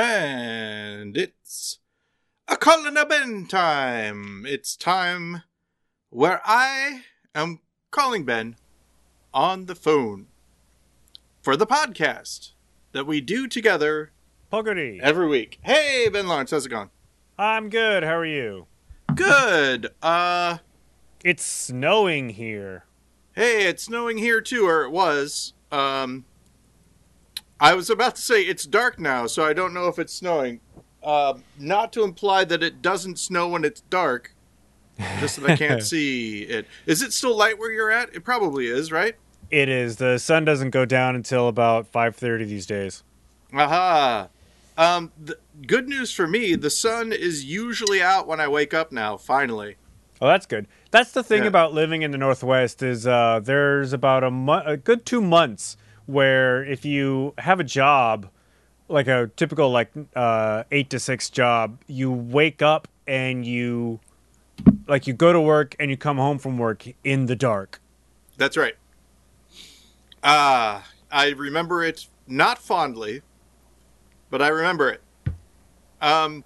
And it's a Colin a Ben time. It's time where I am calling Ben on the phone for the podcast that we do together Poggity. every week. Hey, Ben Lawrence, how's it going? I'm good. How are you? Good. Uh, It's snowing here. hey, it's snowing here too, or it was. Um, I was about to say it's dark now, so I don't know if it's snowing. Uh, not to imply that it doesn't snow when it's dark, just that I can't see it. Is it still light where you're at? It probably is, right? It is. The sun doesn't go down until about 5:30 these days. Aha. Um, the, good news for me, the sun is usually out when I wake up now, finally. Oh, that's good. That's the thing Yeah. about living in the Northwest is uh, there's about a, mo- a good two months where if you have a job, like a typical like uh, eight to six job, you wake up and you like you go to work and you come home from work in the dark. That's right. Ah, I remember it not fondly, but I remember it. Um,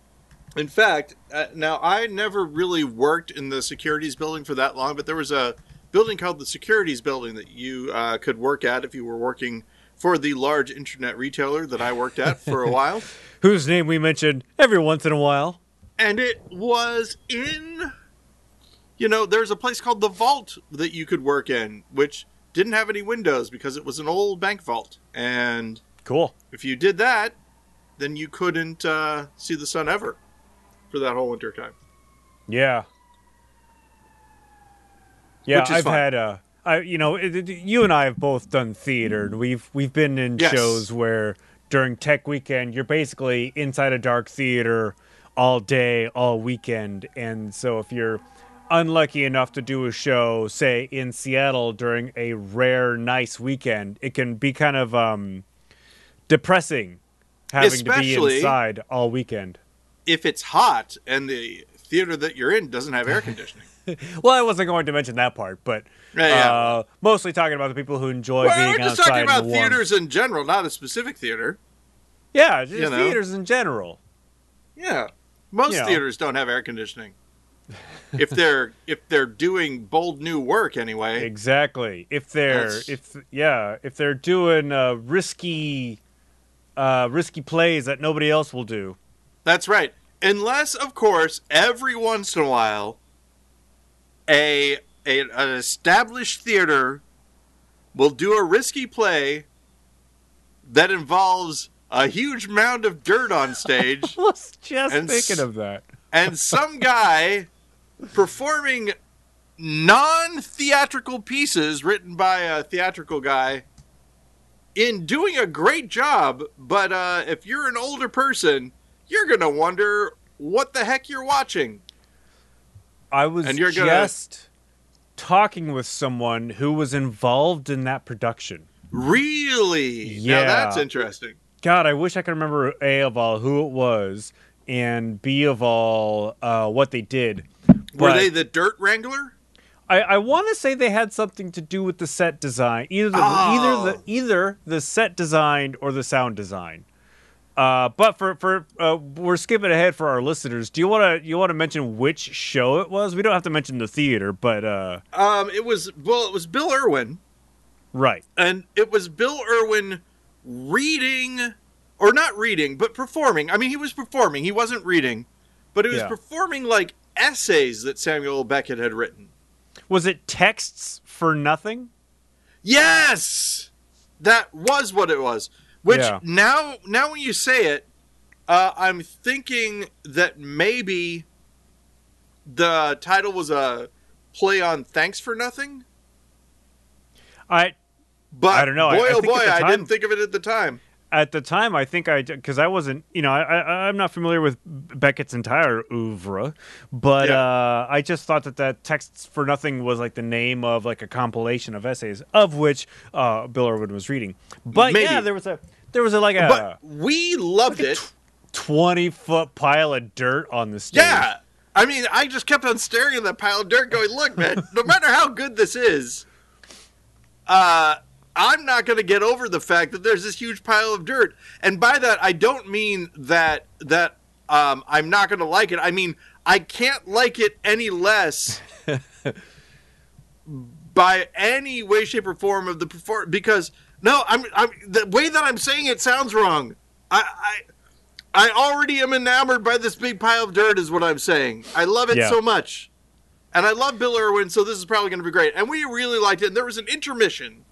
in fact, uh, now I never really worked in the securities building for that long, but there was a building called the securities building that you uh, could work at if you were working for the large internet retailer that I worked at for a while. Whose name we mentioned every once in a while. and it was in you know there's a place called the vault that you could work in which didn't have any windows because it was an old bank vault and Cool. if you did that then you couldn't uh, see the sun ever for that whole winter time Yeah. Yeah, I've fun. had uh I you know, it, it- you and I have both done theater and we've we've been in Yes. shows where during tech weekend you're basically inside a dark theater all day, all weekend. And so if you're unlucky enough to do a show say in Seattle during a rare nice weekend, it can be kind of um depressing having to be inside all weekend. if it's hot and the theater that you're in doesn't have air conditioning Well, I wasn't going to mention that part, but Yeah, yeah. Uh, mostly talking about the people who enjoy well, being we're just outside talking about in theaters in general not a specific theater Yeah, just you know. theaters in general. Yeah, most You know. theaters don't have air conditioning. if they're if they're doing bold new work anyway. Exactly. If they're That's- if yeah, if they're doing uh, risky uh, risky plays that nobody else will do. That's right. Unless, of course, every once in a while, a, a an established theater will do a risky play that involves a huge mound of dirt on stage I was just And s- thinking of that. and some guy performing non-theatrical pieces written by a theatrical guy in doing a great job but uh, if you're an older person you're gonna wonder what the heck you're watching I was And you're gonna- just talking with someone who was involved in that production. really Yeah. now that's interesting God, I wish I could remember a of all who it was and b of all uh, what they did. were they the dirt wrangler I, I want to say they had something to do with the set design, either the, Oh. either the either the set design or the sound design. Uh, but for for uh, we're skipping ahead for our listeners. Do you want to you want to mention which show it was? We don't have to mention the theater, but uh, um, it was well it was bill irwin right. and it was Bill Irwin reading, or not reading, but performing. I mean, he was performing. He wasn't reading, but he was Yeah. performing like essays that Samuel Beckett had written. Was it texts for nothing? Yes, that was what it was. Which Yeah. now, now when you say it, uh, I'm thinking that maybe the title was a play on "Thanks for Nothing." I But I don't know. Boy, I oh boy, the I didn't think of it at the time. At the time I think I because I wasn't you know I, I I'm not familiar with Beckett's entire oeuvre, but Yeah. uh, I just thought that that texts for nothing was like the name of like a compilation of essays of which uh, Bill Irwin was reading. But Maybe. yeah, there was a there was a like a But we loved it. twenty foot pile of dirt on the stage. Yeah. I mean, I just kept on staring at that pile of dirt, going, "Look, man, no matter how good this is, uh, I'm not going to get over the fact that there's this huge pile of dirt. And by that, I don't mean that that um, I'm not going to like it. I mean I can't like it any less by any way, shape, or form of the perform because no, I'm, I'm the way that I'm saying it sounds wrong. I, I I already am enamored by this big pile of dirt, is what I'm saying. I love it Yeah. so much. And I love Bill Irwin, so this is probably going to be great. And we really liked it. And there was an intermission.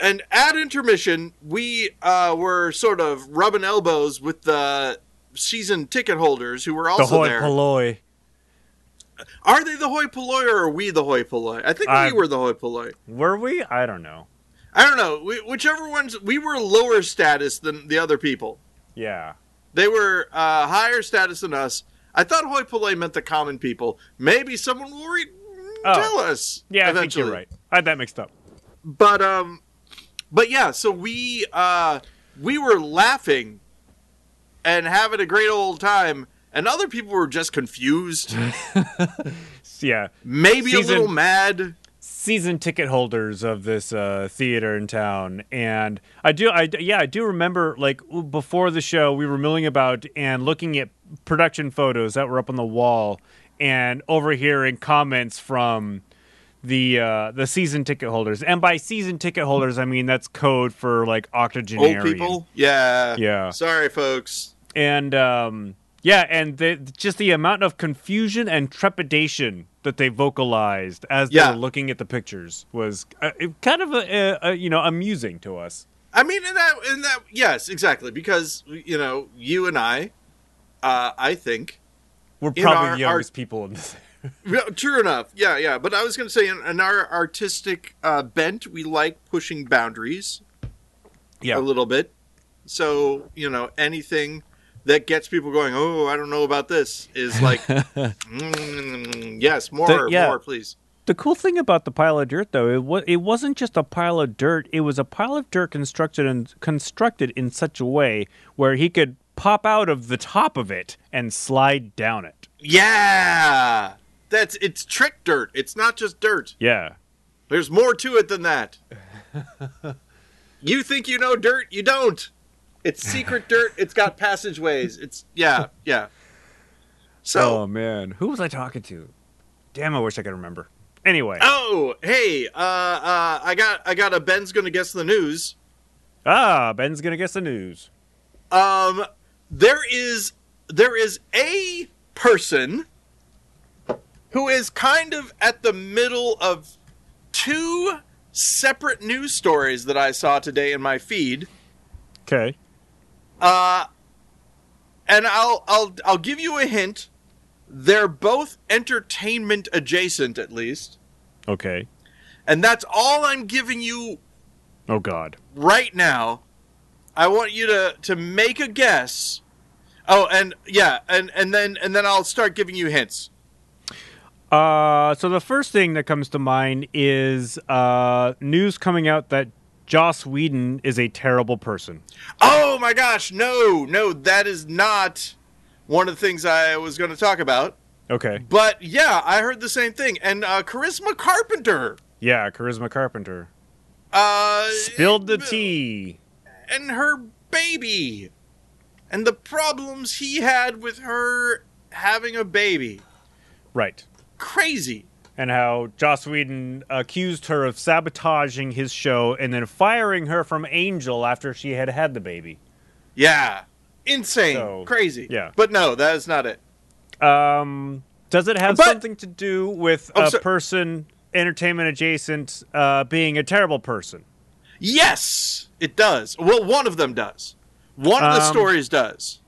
And at intermission, we uh, were sort of rubbing elbows with the season ticket holders who were also The hoi there. polloi. Are they the hoi polloi or are we the hoi polloi? I think I- we were the hoi polloi. Were we? I don't know. I don't know. We, whichever ones, we were lower status than the other people. Yeah. They were uh, higher status than us. I thought hoi polloi meant the common people. Maybe someone will re- Oh. tell us. Yeah, I think you're right. I had that mixed up. But um, but yeah. So we uh we were laughing and having a great old time, and other people were just confused, Yeah. maybe Season- a little mad. season ticket holders of this uh, theater in town, and I do, I yeah, I do remember like before the show, we were milling about and looking at production photos that were up on the wall, and overhearing comments from the uh, the season ticket holders, and by season ticket holders, I mean that's code for like octogenarian Old people. Yeah. Yeah. Sorry, folks. and um, yeah, and the, just the amount of confusion and trepidation that they vocalized as Yeah. they were looking at the pictures was uh, kind of a, a, a, you know amusing to us. I mean, in that, in that, yes, exactly, because you know, you and I, uh, I think, We're probably our- the youngest people in this. True enough, yeah, yeah. But I was going to say, in, in our artistic uh, bent, we like pushing boundaries Yeah, a little bit. So you know, anything that gets people going, oh, I don't know about this, is like, mm, yes, more, The- yeah. more, please. The cool thing about the pile of dirt, though, it was it wasn't just a pile of dirt. It was a pile of dirt constructed and constructed in such a way where he could pop out of the top of it and slide down it. Yeah, that's it's trick dirt. It's not just dirt. Yeah, There's more to it than that. you think you know dirt, you don't. It's secret dirt. It's got passageways. It's yeah, yeah. So oh man, who was I talking to? Damn, I wish I could remember. Anyway, oh, hey, uh, uh, I got I got a Ben's gonna guess the news. ah, Ben's gonna guess the news. Um, there is there is a person who is kind of at the middle of two separate news stories that I saw today in my feed. Okay, Uh, and I'll I'll I'll give you a hint. They're both entertainment adjacent, at least, okay. and that's all I'm giving you Oh God. right now. I want you to to make a guess. Oh, and yeah, and and then and then I'll start giving you hints. Uh, so the first thing that comes to mind is uh, news coming out that Joss Whedon is a terrible person. Oh my gosh, no, no, that is not one of the things I was going to talk about. Okay. But yeah, I heard the same thing. And uh, Charisma Carpenter Yeah, Charisma Carpenter uh, spilled the tea. and her baby and the problems he had with her having a baby. Right. Crazy. And how Joss Whedon accused her of sabotaging his show and then firing her from Angel after she had had the baby. Yeah. Insane. So, Crazy. yeah. But no, that is not it. Um, does it have But- something to do with Oh, a so- person entertainment adjacent uh, being a terrible person? Yes, it does. Well, one of them does. One of the Um, stories does.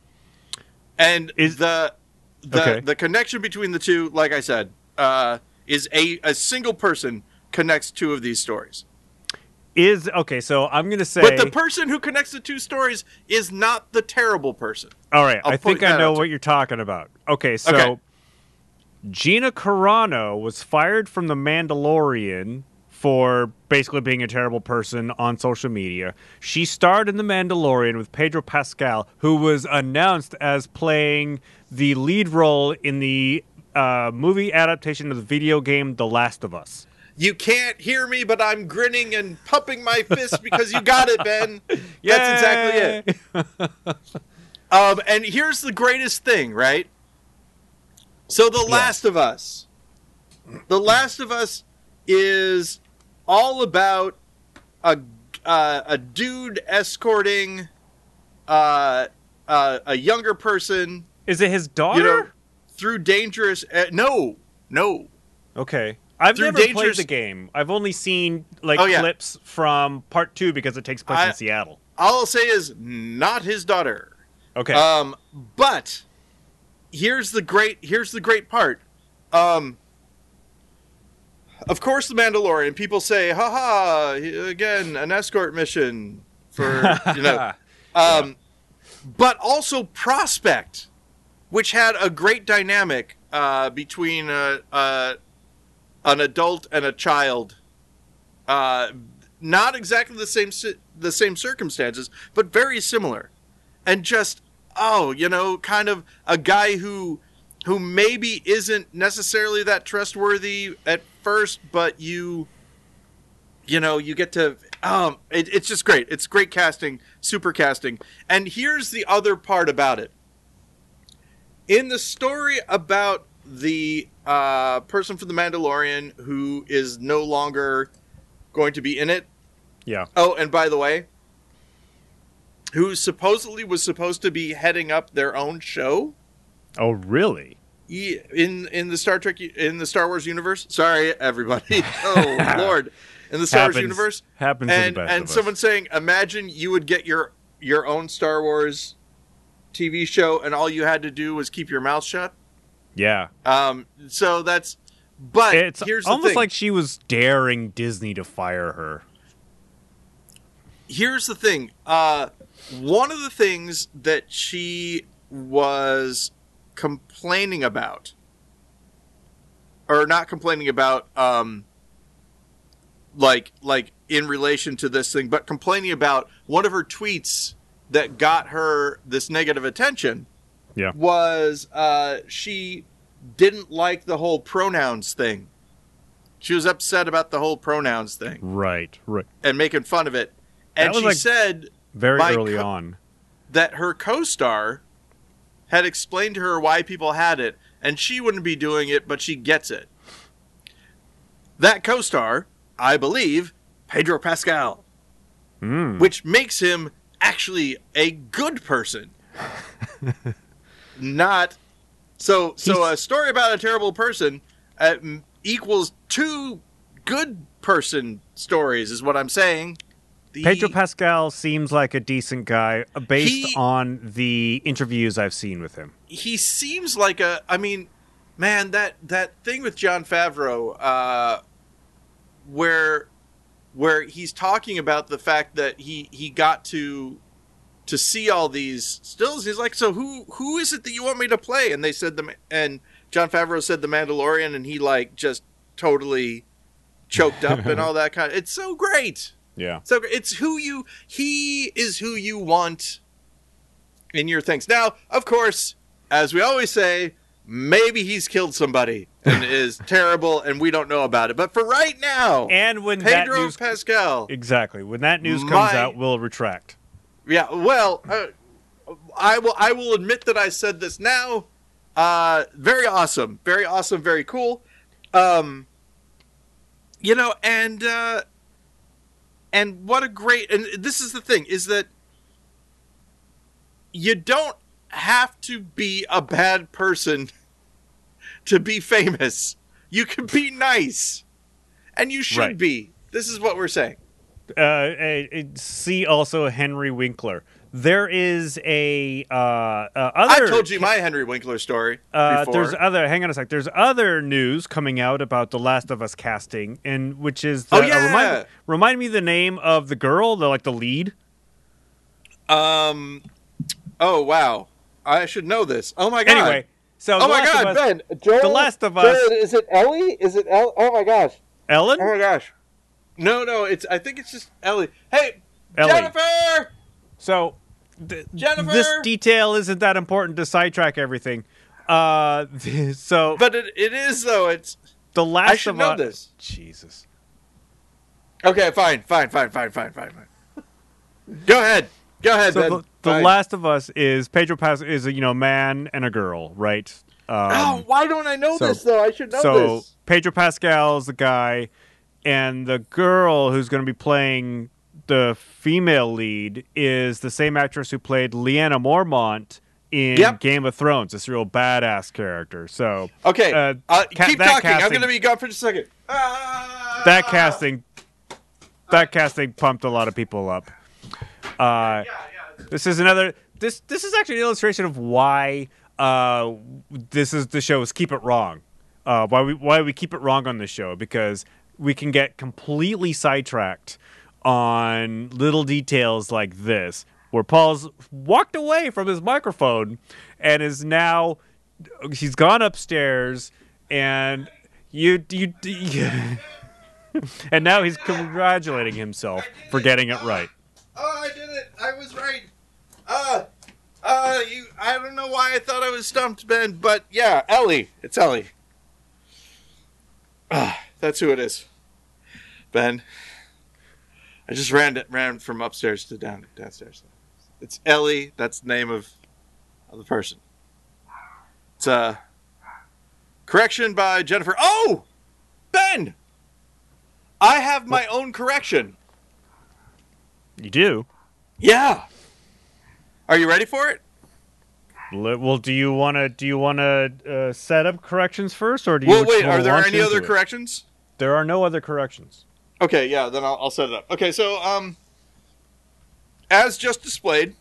And Is- the the Okay. the connection between the two, like I said, uh, is a a single person connects two of these stories. Is okay. So I'm gonna say. But the person who connects the two stories is not the terrible person. All right, I'll I think I know what you're talking about. Okay, so Okay. Gina Carano was fired from The Mandalorian for basically being a terrible person on social media. She starred in The Mandalorian with Pedro Pascal, who was announced as playing the lead role in the uh, movie adaptation of the video game The Last of Us. You can't hear me, but I'm grinning and pumping my fist because you got it, Ben. That's exactly it. Um, and here's the greatest thing, right? So, The Last of Us. The Last of Us is all about a uh, a dude escorting uh, uh, a younger person Is it his daughter? you know through dangerous. Uh, no, no. okay. I've through never played the game. I've only seen like Oh, yeah. clips from part two because it takes place I- in Seattle. All I'll say is not his daughter. Okay. Um, but here's the great here's the great part. Um, of course, the Mandalorian. People say, "Haha!" he- Again, an escort mission for you know. Um, but also Prospect, which had a great dynamic uh, between uh, uh, an adult and a child. Uh, not exactly the same the same circumstances, but very similar, and just oh, you know, kind of a guy who who maybe isn't necessarily that trustworthy at first, but you you know you get to um it, it's just great. It's great casting super casting. And here's the other part about it in the story about the uh, person from the mandalorian who is no longer going to be in it yeah. oh and by the way who supposedly was supposed to be heading up their own show Oh, really? Ye- in in the Star Trek in the Star Wars universe. Sorry, everybody. Oh Lord, in the Star Wars universe, happens and best and someone saying, imagine you would get your your own Star Wars TV show, and all you had to do was keep your mouth shut. Yeah. Um, so that's. But It's here's the almost like she was daring Disney to fire her. here's the thing. Uh, one of the things that she was complaining about, or not complaining about, um, like like in relation to this thing, but complaining about one of her tweets that got her this negative attention Yeah. was uh, she didn't like the whole pronouns thing. She was upset about the whole pronouns thing Right. Right. and making fun of it. And she like- said Very early co- on. that her co-star had explained to her why people had it, and she wouldn't be doing it, but she gets it. That co-star, I believe, Pedro Pascal, Mm. which makes him actually a good person. Not so. So He's- a story about a terrible person uh, equals two good person stories, is what I'm saying. The- Pedro Pascal seems like a decent guy uh, based He- on the interviews I've seen with him. he seems like a i mean man that that thing with jon favreau uh where where he's talking about the fact that he he got to to see all these stills he's like so who who is it that you want me to play and they said the and jon favreau said the mandalorian and he like just totally choked up and all that kind of it's so great Yeah. so it's who you he is who you want in your things. Now, of course, as we always say, maybe he's killed somebody and is terrible and we don't know about it. But for right now, And when that Pedro news Pascal. exactly when that news comes My- out, we'll retract. Yeah, well, uh, I will I will admit that I said this now. Uh very awesome. Very awesome, very cool. Um you know, and uh and what a great and this is the thing is that you don't have to be a bad person to be famous. You can be nice. And you should Right. be. This is what we're saying. Uh, see also Henry Winkler. There is a uh, uh, other. I told you my Henry Winkler story Uh, there's other. Hang on a sec. There's other news coming out about The Last of Us casting, and which is Oh, the, uh, yeah. remind, remind me the name of the girl, the like the lead. Um. Oh wow! I should know this. Oh my god! Anyway, so Oh The my Last god, of Us, Ben! Joel, The Last of Us- Joel, is it Ellie? Is it El? Oh my gosh! Ellen. Oh my gosh! No, no, it's. I think it's just Ellie. Hey, Ellie. Jennifer! So th- Jennifer! this detail isn't that important to sidetrack everything. Uh, so But it, it is though. It's the last I should of know Us- this. Jesus. Okay, fine, fine, fine, fine, fine, fine, fine. Go ahead. Go ahead, So Ben. the, the Fine. Last of Us is Pedro Pascal is a you know man and a girl, right? Um, oh, why don't I know so- this though? I should know so this. Pedro Pascal is the guy, and the girl who's going to be playing the female lead is the same actress who played Lyanna Mormont in Yep. Game of Thrones. This real badass character. So Okay, uh, uh, ca- keep talking. I'm going to be gone for just a second. Ah! that casting, that casting pumped a lot of people up. Uh, yeah. This is another. This this is actually an illustration of why uh, this is the show is keep it wrong. Uh, why we why we keep it wrong on this show because we can get completely sidetracked on little details like this, where Paul's walked away from his microphone and is now he's gone upstairs and you you. you and now he's congratulating himself for getting it right. Oh, I did it. I was right. Uh, uh, you. I don't know why I thought I was stumped, Ben, but yeah, Ellie. It's Ellie. Ah, that's who it is. Ben. I just ran ran from upstairs to down downstairs. It's Ellie. That's the name of, of the person. It's a correction by Jennifer. Oh, Ben. I have my own correction. You do. Yeah. Are you ready for it? Well, do you want to do you want to uh, set up corrections first, or do you? Well, wait. Are there any other it? corrections? There are no other corrections. Okay, yeah. Then I'll, I'll set it up. Okay, so um, as just displayed,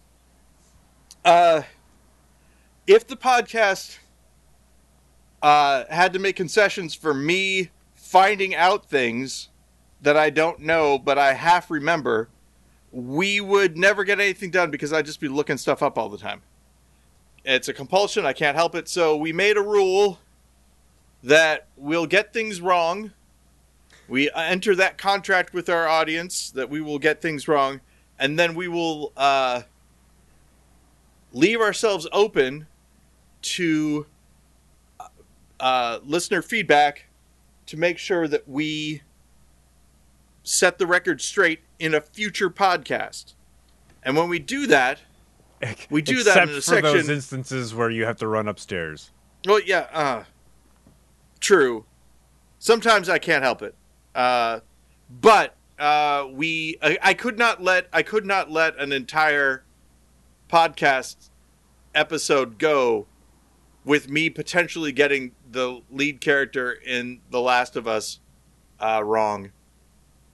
uh, if the podcast uh had to make concessions for me finding out things that I don't know but I half remember, we would never get anything done because I'd just be looking stuff up all the time. It's a compulsion. I can't help it. So we made a rule that we'll get things wrong. We enter that contract with our audience that we will get things wrong, and then we will uh, leave ourselves open to uh, listener feedback to make sure that we set the record straight in a future podcast. And when we do that, We do that in a for those instances where you have to run upstairs. Well, yeah, uh, true. Sometimes I can't help it, uh, but uh, we I, I could not let I could not let an entire podcast episode go with me potentially getting the lead character in The Last of Us uh, wrong.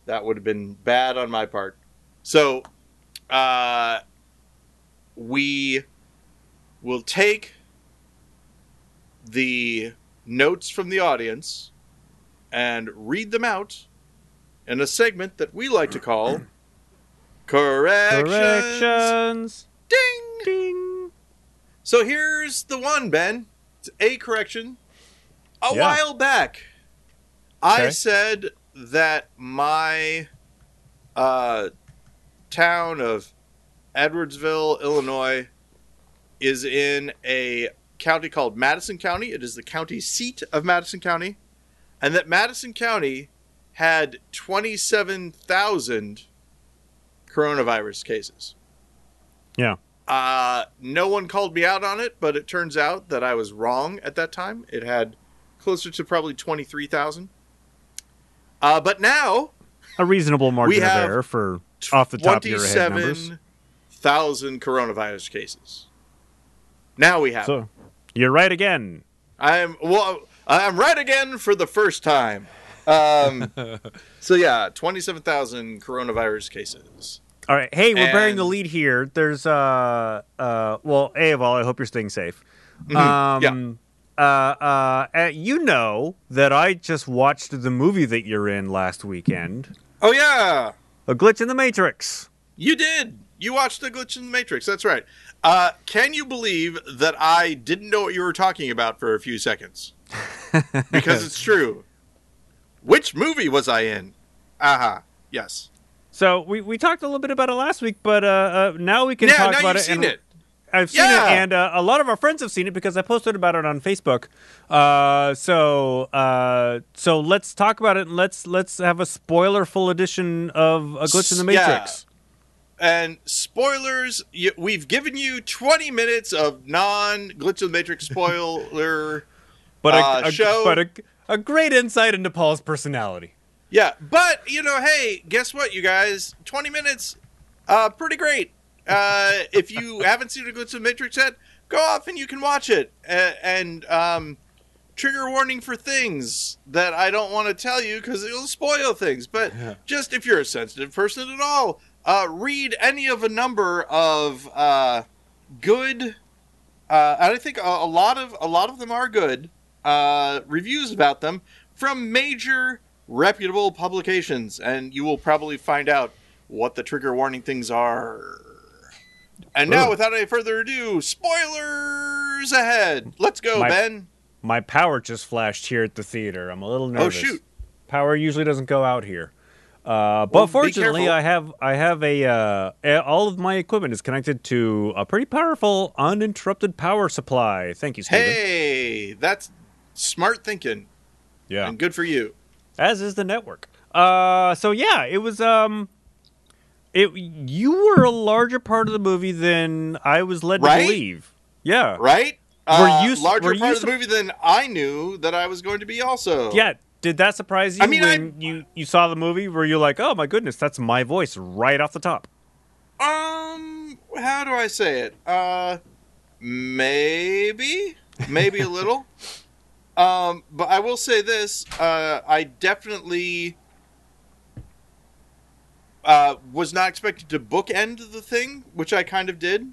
That would have been bad on my part. So, uh, we will take the notes from the audience and read them out in a segment that we like to call corrections. Corrections. Ding. Ding. So here's the one, Ben. It's a correction. A Yeah. while back, I said that my uh, town of Edwardsville, Illinois, is in a county called Madison County. It is the county seat of Madison County, and that Madison County had 27,000 coronavirus cases. Yeah. Uh, no one called me out on it, but it turns out that I was wrong at that time. It had closer to probably 23,000. Uh, but now, A reasonable margin of error for off the top of your head numbers. 27,000 coronavirus cases. Now we have. So you're right again. I'm well. I'm right again for the first time. Um, so yeah, 27,000 coronavirus cases. All right. Hey, we're bearing the lead here. There's uh uh well, A of all, I hope you're staying safe. Mhm, Um uh, uh, uh, you know that I just watched the movie that you're in last weekend, Oh yeah, A Glitch in the Matrix. You did. You watched the glitch in the Matrix. That's right. Uh, can you believe that I didn't know what you were talking about for a few seconds? Because it's true. Which movie was I in? Aha. Yes. So we, we talked a little bit about it last week, but uh, uh now we can yeah. talk Now about you've it. seen and- it. I've seen Yeah. it, and uh, a lot of our friends have seen it because I posted about it on Facebook. Uh, so uh, so let's talk about it and let's let's have a spoiler full edition of A Glitch in the Yeah. Matrix. And spoilers, you, we've given you 20 minutes of non Glitch in the Matrix spoiler. But a, Uh, a- show- but a, a great insight into Paul's personality. yeah, but, you know, hey, guess what, you guys? 20 minutes, uh, pretty great. Uh, if you haven't seen a Glitch of Matrix yet, go off and you can watch it. A- and, um, trigger warning for things that I don't want to tell you because it'll spoil things. But just if you're a sensitive person at all, uh, read any of a number of uh, good. Uh, and I think a, a lot of a lot of them are good uh, reviews about them from major reputable publications, and you will probably find out what the trigger warning things are. And now, Ooh. without any further ado, spoilers ahead. Let's go, My- Ben. My power just flashed here at the theater. I'm a little nervous. Oh shoot! Power usually doesn't go out here. Uh, but Well, fortunately. I have I have a uh, all of my equipment is connected to a pretty powerful uninterrupted power supply. Thank you, Steven. Hey, that's smart thinking yeah, and good for you. as is the network. Uh, so yeah, it was um, it you were a larger part of the movie than I was led Right? to believe. Yeah, Right? Were uh, you larger were you part of the movie than I knew that I was going to be also. yeah. Did that surprise you I mean, when you you saw the movie? Were you like, oh my goodness, that's my voice right off the top? Um, how do I say it? Uh, maybe, maybe a little. Um, but I will say this: uh, I definitely uh, was not expected to bookend the thing, which I kind of did.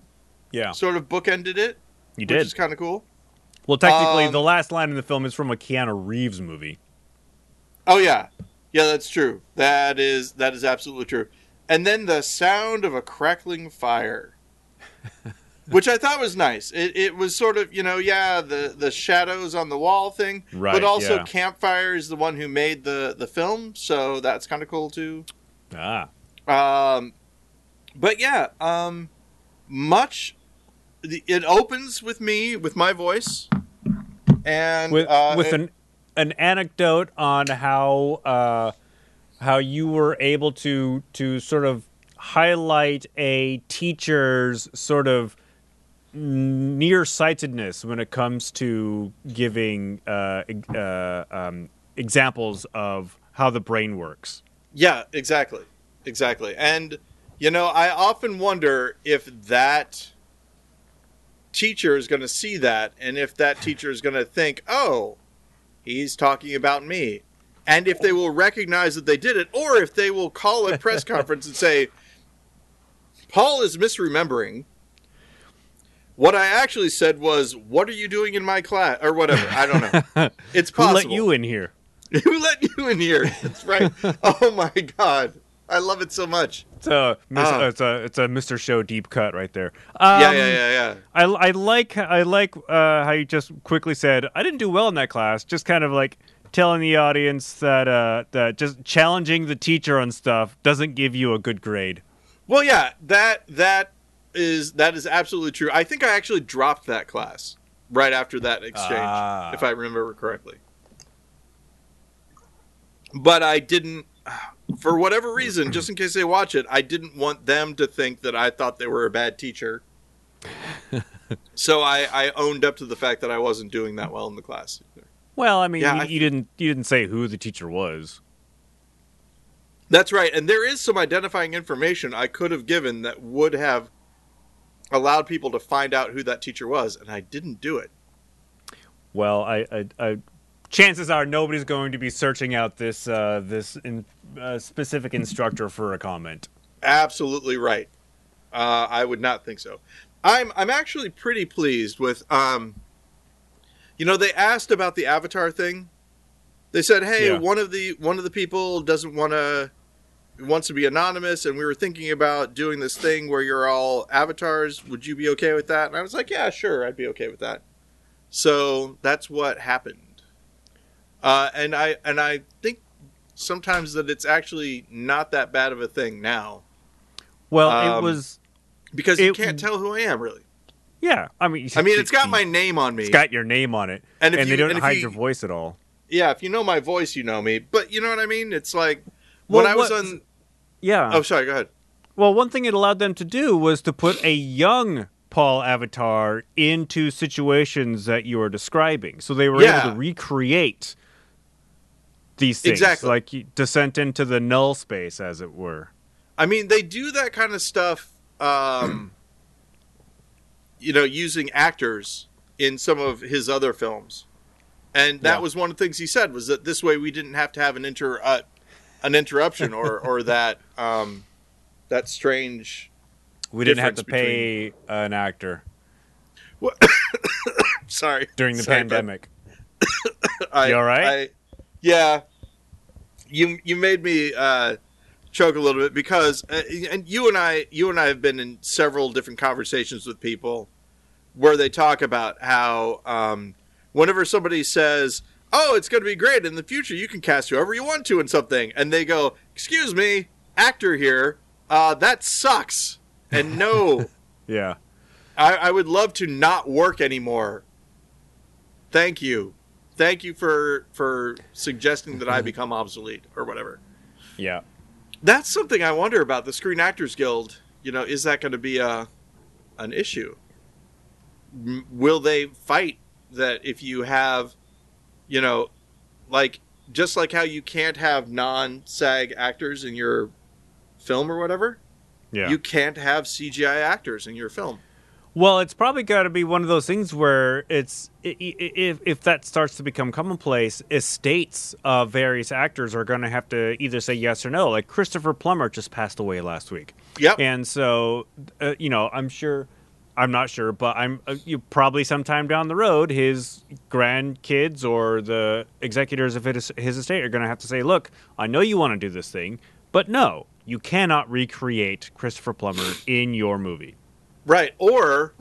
Yeah, Sort of bookended it, you did. which is kind of cool. Well, technically, Um, the last line in the film is from a Keanu Reeves movie. Oh yeah, yeah, that's true. That is that is absolutely true. And then the sound of a crackling fire, which I thought was nice. It, it was sort of you know yeah the the shadows on the wall thing, Right, but also yeah. Campfire is the one who made the the film, so that's kind of cool too. Ah, Um, but yeah, um, much. The, it opens with me with my voice, and with uh, with it- an an anecdote on how uh, how you were able to to sort of highlight a teacher's sort of nearsightedness when it comes to giving uh, uh, um, examples of how the brain works. Yeah, exactly. Exactly. And, you know, I often wonder if that teacher is going to see that and if that teacher is going to think, oh, he's talking about me. And if they will recognize that they did it, or if they will call a press conference and say, Paul is misremembering. What I actually said was, "What are you doing in my class?" or whatever. I don't know. It's possible. Who let you in here? Who let you in here? That's right. oh my god, I love it so much. It's a, Ah. it's a it's a Mr. Show deep cut right there. Um, yeah, yeah, yeah, yeah. I, I like I like uh, how you just quickly said I didn't do well in that class. Just kind of like telling the audience that uh, that just challenging the teacher on stuff doesn't give you a good grade. Well, yeah, that that is that is absolutely true. I think I actually dropped that class right after that exchange, Ah. if I remember correctly. But I didn't, for whatever reason, just in case they watch it, I didn't want them to think that I thought they were a bad teacher. so I, I owned up to the fact that I wasn't doing that well in the class. Well, I mean, Yeah, you, I- you didn't you didn't say who the teacher was. That's right. And there is some identifying information I could have given that would have allowed people to find out who that teacher was, and I didn't do it. Well, I, I, I chances are nobody's going to be searching out this uh, this in, uh, specific instructor for a comment. Absolutely right. Uh, I would not think so. I'm I'm actually pretty pleased with um you know they asked about the avatar thing. They said, "Hey, Yeah. one of the one of the people doesn't want to wants to be anonymous and we were thinking about doing this thing where you're all avatars. Would you be okay with that?" And I was like, "Yeah, sure. I'd be okay with that." So, that's what happened. Uh, and I and I think sometimes that it's actually not that bad of a thing now Well, it Um, was because you can't tell who I am really. Yeah, I mean, I mean, it's got my name on me. it's got your name on it, And and, if they don't hide you- your voice at all. yeah, if you know my voice, you know me. But you know what I mean? It's like Well, when I was what- on. Yeah. Oh, sorry. Go ahead. Well, one thing it allowed them to do was to put a young Paul Avatar into situations that you are describing. So they were Yeah. able to recreate these things, Exactly. like descent into the null space, as it were. I mean, they do that kind of stuff. Um, you know, using actors in some of his other films, and that Yeah. was one of the things he said was that this way we didn't have to have an inter uh, an interruption or or that um, that strange. We didn't have to pay an actor Sorry, during the Sorry, pandemic. I, You all right? I, yeah, you you made me uh, choke a little bit because, uh, and you and I, you and I have been in several different conversations with people where they talk about how um, whenever somebody says, "Oh, it's going to be great in the future, you can cast whoever you want to in something," and they go, "Excuse me, actor here, uh, that sucks," and no. Yeah. I, I would love to not work anymore. Thank you. Thank you for for suggesting that I mm-hmm. become obsolete or whatever. Yeah. That's something I wonder about the Screen Actors Guild. You know, is that going to be a an issue? M- Will they fight that if you have, you know, like just like how you can't have non-SAG actors in your film or whatever, Yeah. you can't have CGI actors in your film. Well, it's probably got to be one of those things where it's if if that starts to become commonplace, estates of various actors are going to have to either say yes or no. Like Christopher Plummer just passed away last week, Yep. and so uh, you know, I'm sure, I'm not sure, but I'm uh, you probably sometime down the road, his grandkids or the executors of his, his estate are going to have to say, "Look, I know you want to do this thing, but no, you cannot recreate Christopher Plummer in your movie." Right. Or,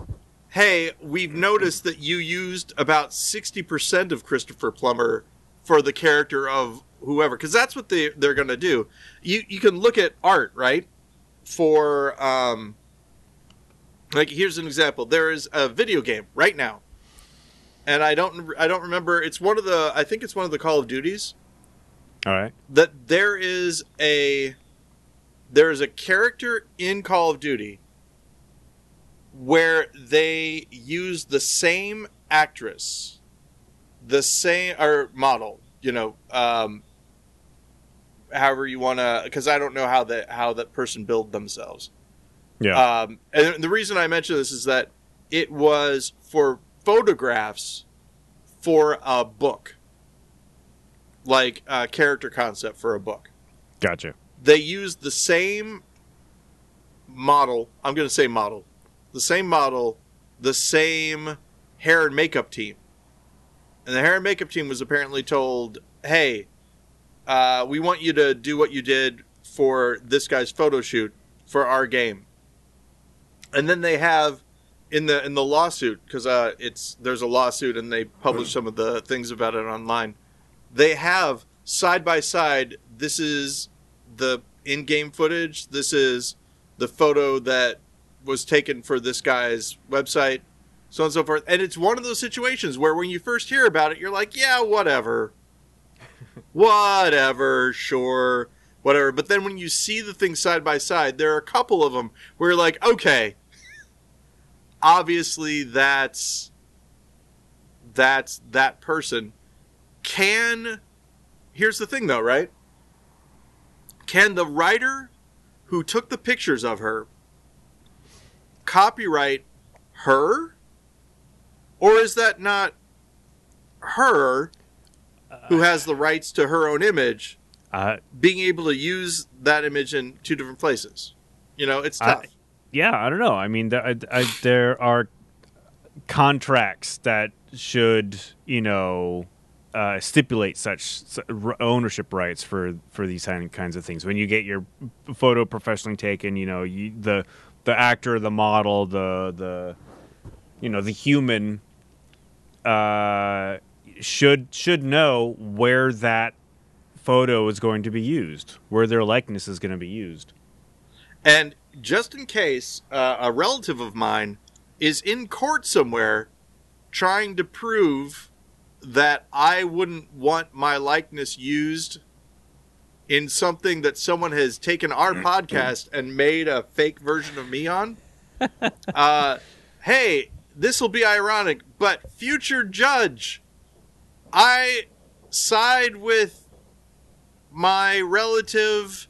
hey, we've noticed that you used about 60% of Christopher Plummer for the character of whoever, because that's what they, they're going to do. You, you can look at art, right? For, um, like, here's an example. There is a video game right now. And I don't, I don't remember. It's one of the, I think it's one of the Call of Duties All right. that there is a there is a character in Call of Duty where they use the same actress, the same or model, you know, um, however you want to, because I don't know how that how that person build themselves. Yeah. Um, and the reason I mention this is that it was for photographs for a book, like a character concept for a book. Gotcha. They used the same model. I'm going to say model, the same model, the same hair and makeup team. And the hair and makeup team was apparently told, "Hey, uh, we want you to do what you did for this guy's photo shoot for our game." And then they have in the in the lawsuit because uh, it's there's a lawsuit and they publish some of the things about it online. They have side by side. This is the in-game footage. This is the photo that was taken for this guy's website, so on and so forth. And it's one of those situations where when you first hear about it, you're like, yeah, whatever. whatever, sure, whatever. But then when you see the things side by side, there are a couple of them where you're like, okay, obviously that's that's that person. Can here's the thing though, right? Can the writer who took the pictures of her copyright her? Or is that not her who has the rights to her own image Uh, being able to use that image in two different places? You know, it's I- tough. yeah, I don't know. I mean, there, I, I, there are contracts that should, you know, uh, stipulate such ownership rights for for these kinds of things. When you get your photo professionally taken, you know, you, the the actor, the model, the the you know, the human uh, should should know where that photo is going to be used, where their likeness is going to be used. And just in case, uh, a relative of mine is in court somewhere trying to prove that I wouldn't want my likeness used in something that someone has taken our podcast and made a fake version of me on. uh, hey, this will be ironic, but future judge, I side with my relative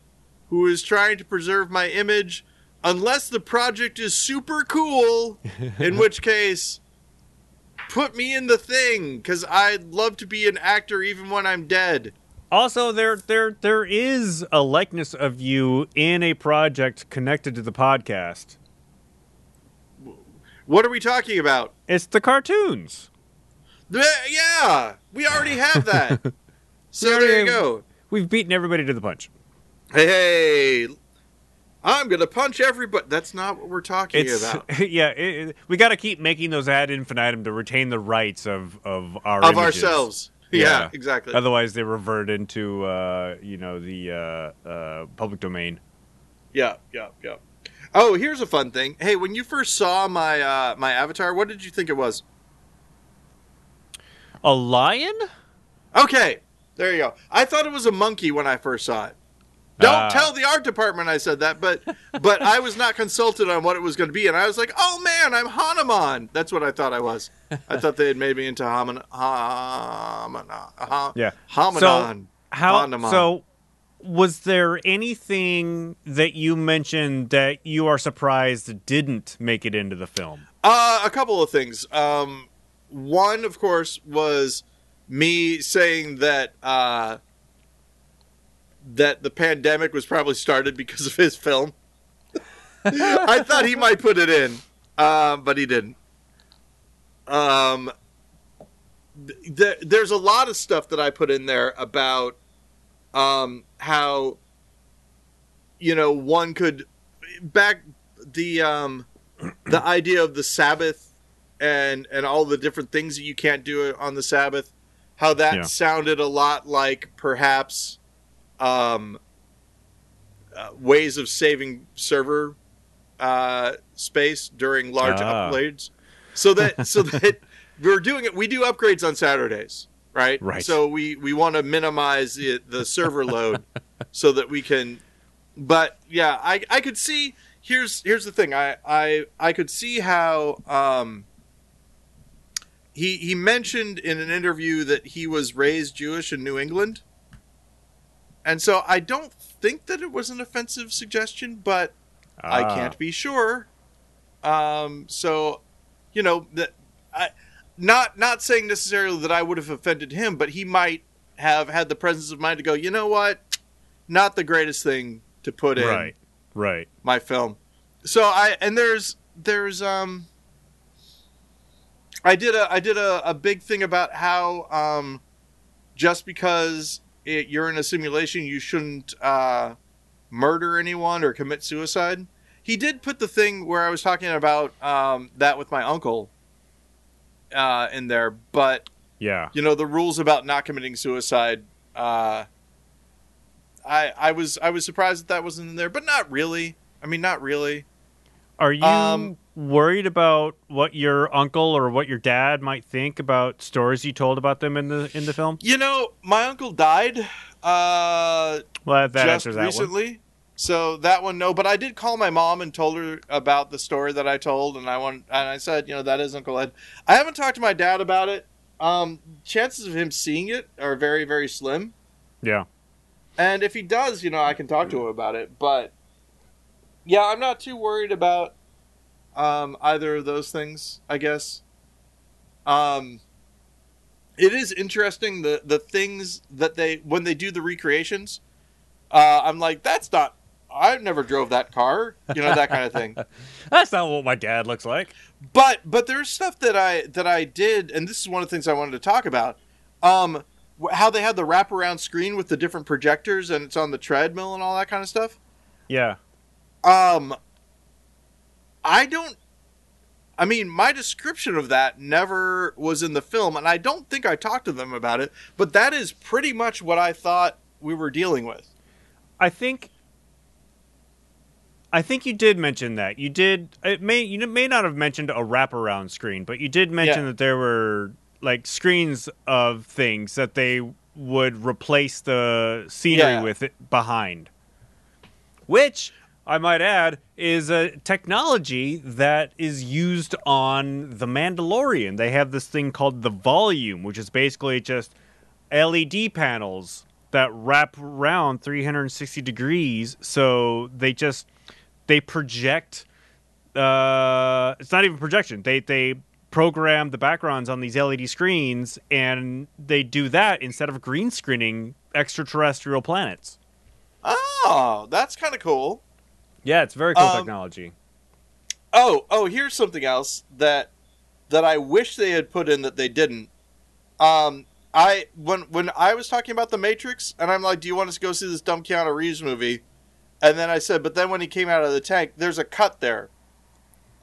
who is trying to preserve my image unless the project is super cool, in which case put me in the thing because I'd love to be an actor even when I'm dead. Also, there there there is a likeness of you in a project connected to the podcast. What are we talking about? It's the cartoons. Yeah, we already have that. so there you go. We've beaten everybody to the punch. Hey, I'm gonna punch everybody. That's not what we're talking It's about. yeah. It, it- we got to keep making those ad infinitum to retain the rights of of our Of images. ourselves. Yeah, exactly. Otherwise, they revert into uh, you know the uh, uh, public domain. Yeah, yeah, yeah. Oh, here's a fun thing. Hey, when you first saw my uh, my avatar, what did you think it was? A lion? Okay, there you go. I thought it was a monkey when I first saw it. Don't Ah. tell the art department I said that, but but I was not consulted on what it was going to be, and I was like, "Oh man, I'm Hanuman." That's what I thought I was. I thought they had made me into Haman, Haman, ha, Yeah. Hamanon. How Hanuman. so? Was there anything that you mentioned that you are surprised didn't make it into the film? Uh, a couple of things. Um, one, of course, was me saying that uh, that the pandemic was probably started because of his film. I thought he might put it in, um, but he didn't. Um, th- there's a lot of stuff that I put in there about um, how you know one could back the um, the idea of the Sabbath and and all the different things that you can't do on the Sabbath, how that Yeah. sounded a lot like perhaps um, uh, ways of saving server uh, space during large Ah. upgrades, so that so that we're doing it. We do upgrades on Saturdays, right? Right. So we we want to minimize the, the server load so that we can. But yeah, I I could see. Here's here's the thing. I I I could see how um. He he mentioned in an interview that he was raised Jewish in New England. And so I don't think that it was an offensive suggestion, but I Ah. can't be sure. Um, so, you know, that I not not saying necessarily that I would have offended him, but he might have had the presence of mind to go, you know what, not the greatest thing to put in Right. Right. my film. So I and there's there's um I did a I did a, a big thing about how um just because it, you're in a simulation you shouldn't uh murder anyone or commit suicide. He did put the thing where I was talking about um that with my uncle uh in there, but Yeah. you know the rules about not committing suicide uh I I was I was surprised that that wasn't in there, but not really. I mean, not really. Are you Um, worried about what your uncle or what your dad might think about stories you told about them in the in the film? You know, my uncle died uh, Well, that just answers that one. recently, so that one no. But I did call my mom and told her about the story that I told, and I want and I said, you know, that is Uncle Ed. I haven't talked to my dad about it. Um, chances of him seeing it are very very slim. Yeah. And if he does, you know, I can talk to him about it. But yeah, I'm not too worried about um, either of those things. I guess. Um, it is interesting the the things that they when they do the recreations. Uh, I'm like, that's not. I never drove that car. You know that kind of thing. That's not what my dad looks like. but but there's stuff that I that I did, and this is one of the things I wanted to talk about. Um, how they had the wraparound screen with the different projectors, and it's on the treadmill and all that kind of stuff. Yeah. Um, I don't. I mean, my description of that never was in the film, and I don't think I talked to them about it. But that is pretty much what I thought we were dealing with. I think I think you did mention that. You did. It may you may not have mentioned a wraparound screen, but you did mention Yeah. that there were like screens of things that they would replace the scenery Yeah. with it behind. Which I might add is a technology that is used on The Mandalorian. They have this thing called the volume, which is basically just LED panels that wrap around 360 degrees. So they just they project. Uh, it's not even projection. They they program the backgrounds on these LED screens, and they do that instead of green screening extraterrestrial planets. Oh, that's kind of cool. Yeah, it's very cool Um, technology. Oh, oh, here's something else that that I wish they had put in that they didn't. Um, I when when I was talking about the Matrix, and I'm like, "Do you want us to go see this dumb Keanu Reeves movie?" And then I said, "But then when he came out of the tank, there's a cut there."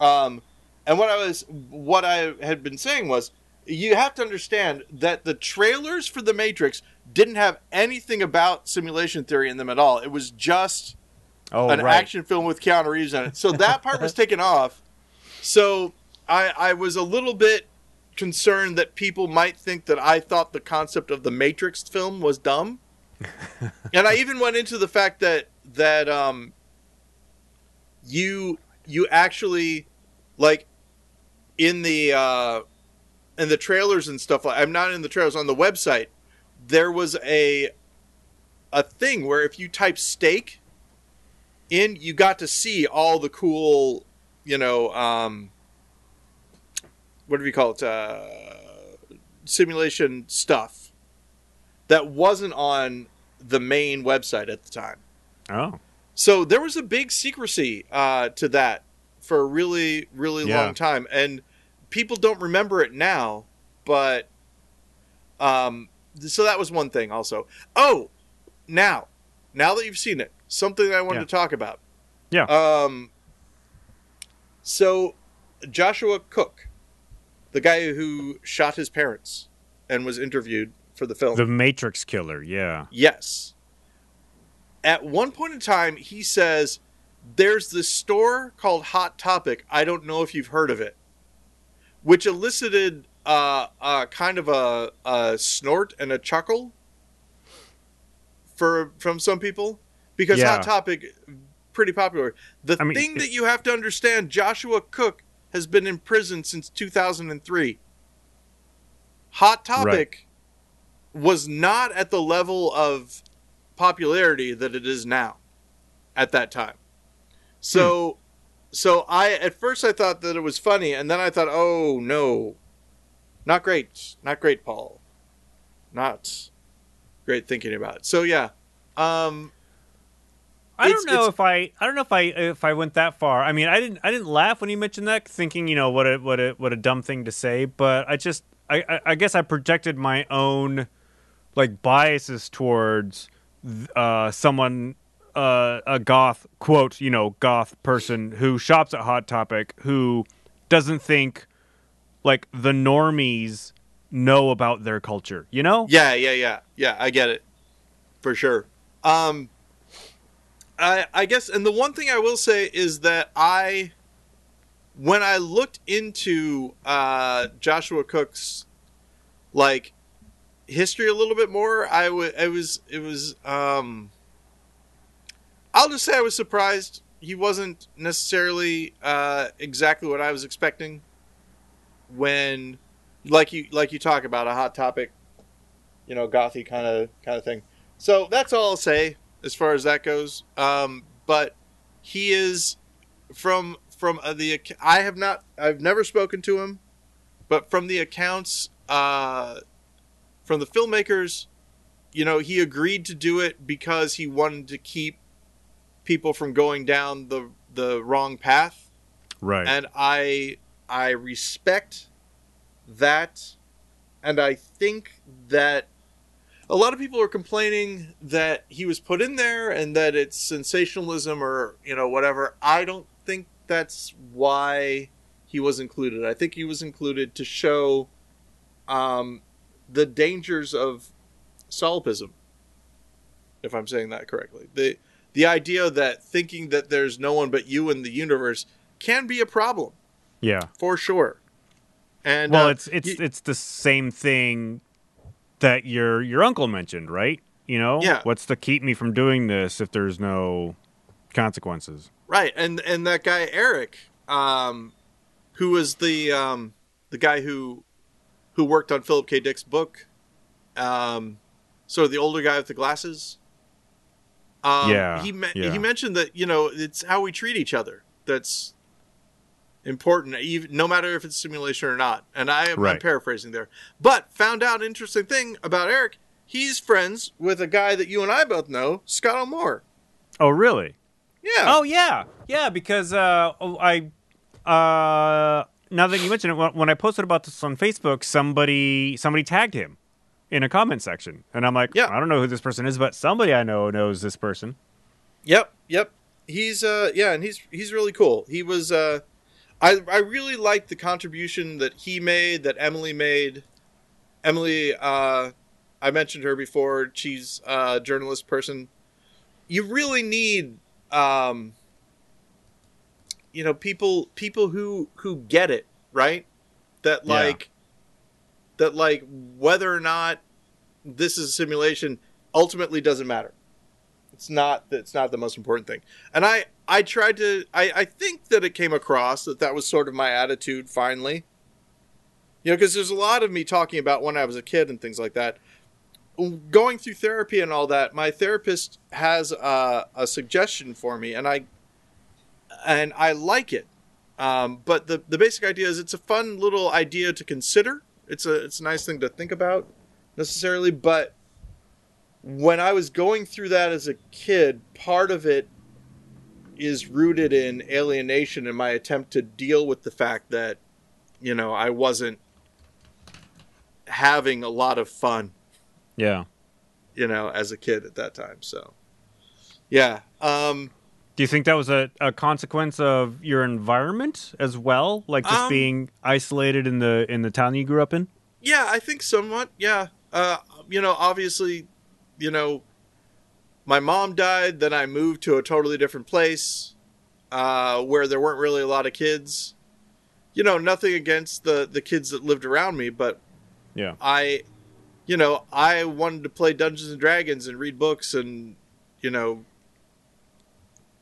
Um, and what I was what I had been saying was, you have to understand that the trailers for the Matrix didn't have anything about simulation theory in them at all. It was just Oh, an right. action film with Keanu Reeves in it. So that part was taken off. So I I was a little bit concerned that people might think that I thought the concept of the Matrix film was dumb. and I even went into the fact that that um you you actually like in the uh in the trailers and stuff like I'm not in the trailers on the website there was a a thing where if you type steak in you got to see all the cool you know um what do we call it uh simulation stuff that wasn't on the main website at the time Oh, so there was a big secrecy uh, to that for a really, really Yeah. long time, and people don't remember it now. But um, so that was one thing. Also, oh, now, now that you've seen it, something I wanted Yeah. to talk about. Yeah. Um. So, Joshua Cooke, the guy who shot his parents and was interviewed for the film. the Matrix killer. Yeah. Yes. At one point in time, he says, There's this store called Hot Topic. I don't know if you've heard of it. Which elicited uh, uh, kind of a, a snort and a chuckle for from some people because Yeah. Hot Topic pretty popular. The I mean, thing that you have to understand, Joshua Cooke has been in prison since 2003. Hot Topic was not at the level of popularity that it is now at that time. So so I at first I thought that it was funny and then I thought, "Oh no. Not great. Not great, Paul. Not great thinking about it." So yeah. Um I don't know if I I don't know if I if I went that far. I mean, I didn't I didn't laugh when you mentioned that, thinking you know what a what a what a dumb thing to say. But I just I I, I guess I projected my own like biases towards uh, someone uh, a goth quote you know goth person who shops at Hot Topic who doesn't think like the normies know about their culture. You know? Yeah, yeah, yeah, yeah. I get it for sure. Um, I I guess, and the one thing I will say is that I, when I looked into uh, Joshua Cooke's like history a little bit more, I wa- I was it was um. I'll just say I was surprised. He wasn't necessarily uh, exactly what I was expecting. When, like you like you talk about a hot topic you know, gothy kind of kind of thing. So that's all I'll say as far as that goes. Um, but he is from from uh, the I have not I've never spoken to him, but from the accounts uh, from the filmmakers, you know, he agreed to do it because he wanted to keep people from going down the the wrong path Right. and I I respect that, and I think that a lot of people are complaining that he was put in there and that it's sensationalism or you know whatever. I don't think that's why he was included. I think he was included to show um, the dangers of solipsism, if I'm saying that correctly. the the idea that thinking that there's no one but you in the universe can be a problem Yeah. for sure. And Well, uh, it's it's you- it's the same thing that your your uncle mentioned, right? You know, Yeah. what's to keep me from doing this if there's no consequences? right, and and that guy Eric, um, who was the um, the guy who who worked on Philip K. Dick's book, um, sort of the older guy with the glasses. Um, Yeah, he me- yeah. he mentioned that you know it's how we treat each other that's important, even no matter if it's simulation or not. And I am Right. paraphrasing there, but found out an interesting thing about Eric. He's friends with a guy that you and I both know, Scott O'More. Oh, really? Yeah. Oh, yeah, yeah. Because uh, oh, I uh, now that you mention it, when, when I posted about this on Facebook, somebody somebody tagged him in a comment section, and I'm like, Yeah. I don't know who this person is, but somebody I know knows this person. Yep, yep. He's uh yeah, and he's he's really cool. He was uh I I really liked the contribution that he made, that Emily made. Emily uh I mentioned her before. She's a journalist person. You really need um you know people people who who get it, right? That Yeah. like that like whether or not this is a simulation ultimately doesn't matter. It's not it's not the most important thing. And I I tried to I I think that it came across that that was sort of my attitude finally. You know, because there's a lot of me talking about when I was a kid and things like that. Going through therapy and all that, my therapist has a, a suggestion for me, and I and I like it. Um, but the the basic idea is it's a fun little idea to consider. It's a it's a nice thing to think about necessarily, but when I was going through that as a kid, part of it is rooted in alienation and my attempt to deal with the fact that, you know, I wasn't having a lot of fun, Yeah. you know, as a kid at that time. So, yeah. Um, Do you think that was a, a consequence of your environment as well, like just Um, being isolated in the in the town you grew up in? Yeah, I think somewhat. Yeah. Uh, you know, obviously, you know, my mom died, then I moved to a totally different place uh, where there weren't really a lot of kids. You know, nothing against the the kids that lived around me, but Yeah. I, you know, I wanted to play Dungeons and Dragons and read books and, you know,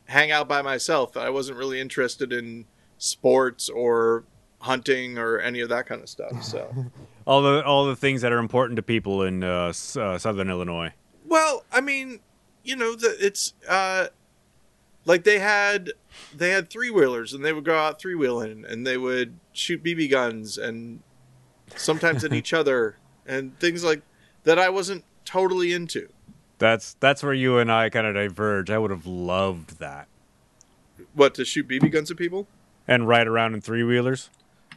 hang out by myself. I wasn't really interested in sports or hunting or any of that kind of stuff. So. All the all the things that are important to people in uh, s- uh, Southern Illinois. Well, I mean, you know, the, it's uh, like they had they had three wheelers, and they would go out three wheeling, and they would shoot BB guns, and sometimes at each other, and things like that. I wasn't totally into. That's that's where you and I kind of diverge. I would have loved that. What to shoot BB guns at people? And ride around in three wheelers.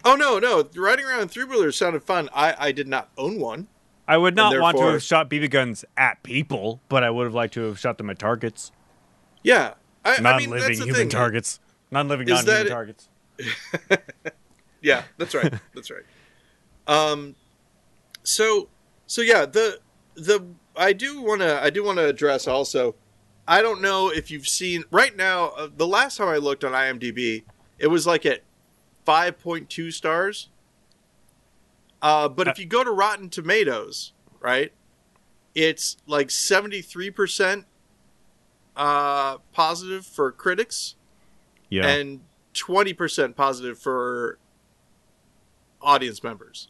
Oh no, no! Riding around in three wheelers sounded fun. I I did not own one. I would not want to have shot BB guns at people, but I would have liked to have shot them at targets, Yeah, I, I mean non-living that's the human thing. targets, non-living Is non-human that- targets. Yeah, that's right. that's right. Um, so so yeah, the the I do want to I do want to address also. I don't know if you've seen right now. Uh, the last time I looked on IMDb, it was like at five point two stars. Uh, but if you go to Rotten Tomatoes, right, it's like seventy three percent uh positive for critics Yeah. and 20% positive for audience members.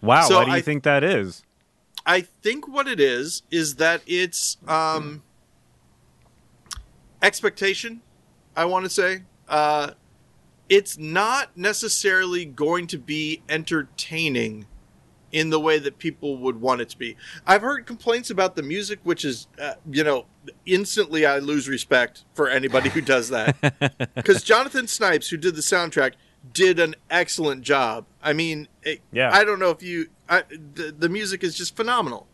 wow. so why do you I- think that is? I think what it is is that it's um expectation, I want to say. Uh it's not necessarily going to be entertaining in the way that people would want it to be. I've heard complaints about the music which is uh, you know, instantly I lose respect for anybody who does that. because Jonathan Snipes, who did the soundtrack, did an excellent job. I mean, it, Yeah. I don't know if you, I, the, the music is just phenomenal,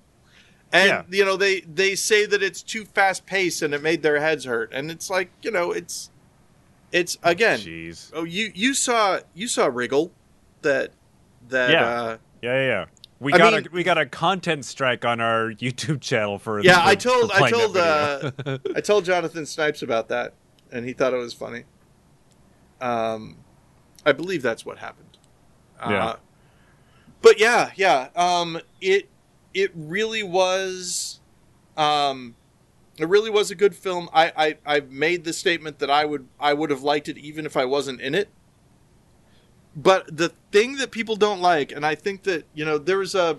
and Yeah. you know they they say that it's too fast paced and it made their heads hurt, and it's like you know it's it's again. Jeez. Oh, you you saw you saw Wriggle, that that Yeah. uh, Yeah, yeah, yeah. We I got mean- a we got a content strike on our YouTube channel for Yeah, for- I told I told uh. I told Jonathan Snipes about that, and he thought it was funny. Um, I believe that's what happened. Yeah. Uh, but yeah, yeah. Um, it it really was, um, it really was a good film. I, I I made the statement that I would I would have liked it even if I wasn't in it. But the thing that people don't like, and I think that you know, there was a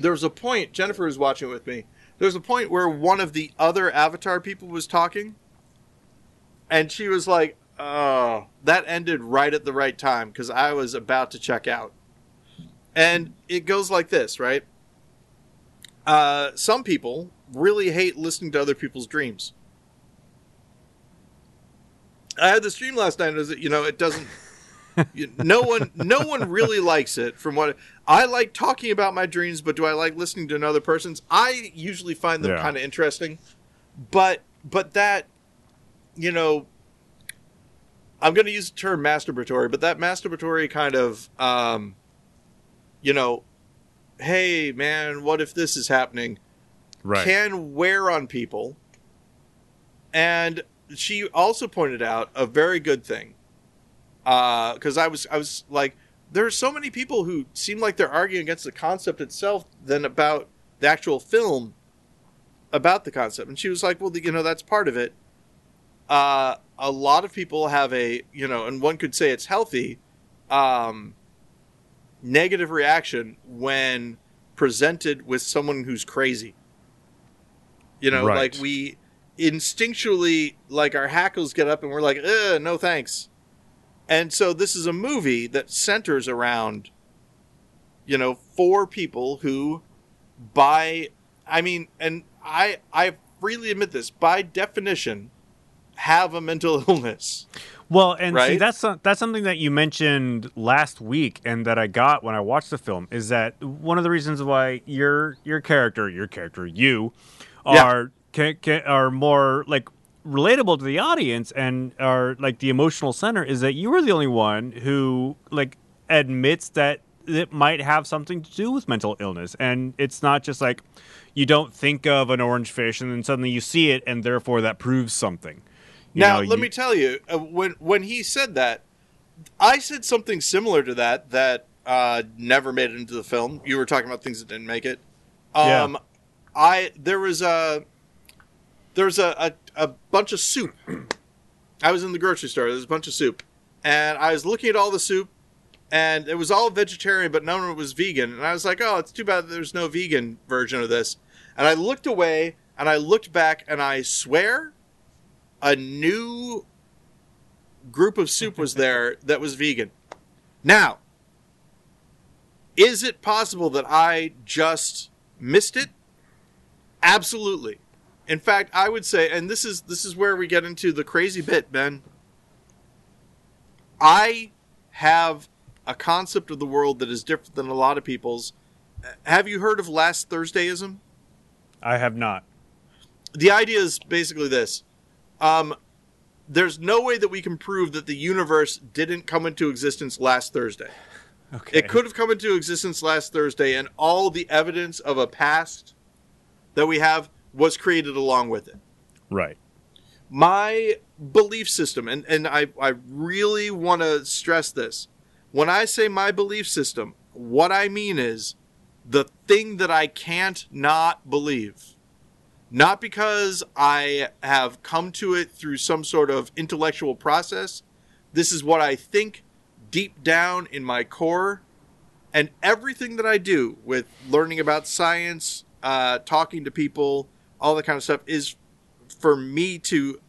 there was a point. Jennifer was watching it with me. There was a point where one of the other Avatar people was talking, and she was like, "Oh, that ended right at the right time because I was about to check out." And it goes like this, right? Uh, some people really hate listening to other people's dreams. I had this dream last night. Is that you know it doesn't. you- no one, no one really likes it. From what I like talking about my dreams, but do I like listening to another person's? I usually find them Yeah. kind of interesting, but but that, you know, I'm going to use the term masturbatory, but that masturbatory kind of, um, you know, hey man, what if this is happening? Right. can wear on people. And she also pointed out a very good thing. Because I was, I was like, there are so many people who seem like they're arguing against the concept itself than about the actual film about the concept. And she was like, well, you know, that's part of it. Uh, a lot of people have a, you know, and one could say it's healthy, um, negative reaction when presented with someone who's crazy. You know, Right. like we instinctually, like our hackles get up and we're like, no thanks. And so this is a movie that centers around, you know, four people who, by, I mean, and I, I freely admit this, by definition, have a mental illness. Well, and see, that's that's something that you mentioned last week, and that I got when I watched the film is that one of the reasons why your your character, your character, you, Yeah. are can, can, are more like relatable to the audience and are like the emotional center is that you were the only one who like admits that it might have something to do with mental illness, and it's not just like you don't think of an orange fish and then suddenly you see it, and therefore that proves something. You now, know, let you- me tell you, uh, when when he said that, I said something similar to that that uh, never made it into the film. You were talking about things that didn't make it. Yeah. I there was a there was a, a, a bunch of soup. I was in the grocery store. There was a bunch of soup, and I was looking at all the soup, and it was all vegetarian, but none of it was vegan. And I was like, "Oh, it's too bad there's no vegan version of this." And I looked away, and I looked back, and I swear, a new group of soup was there that was vegan. Now, is it possible that I just missed it? Absolutely. In fact, I would say, and this is this is where we get into the crazy bit, Ben. I have a concept of the world that is different than a lot of people's. Have you heard of last Thursdayism? I have not. the idea is basically this um, there's no way that we can prove that the universe didn't come into existence last thursday Okay. it could have come into existence last thursday and all the evidence of a past that we have was created along with it. Right. my belief system and, and I, I really want to stress this. When i say my belief system what i mean is the thing that i can't not believe. Not because i have come to it through some sort of intellectual process. This is what i think deep down in my core. And everything that i do with learning about science uh, talking to people all that kind of stuff is for me to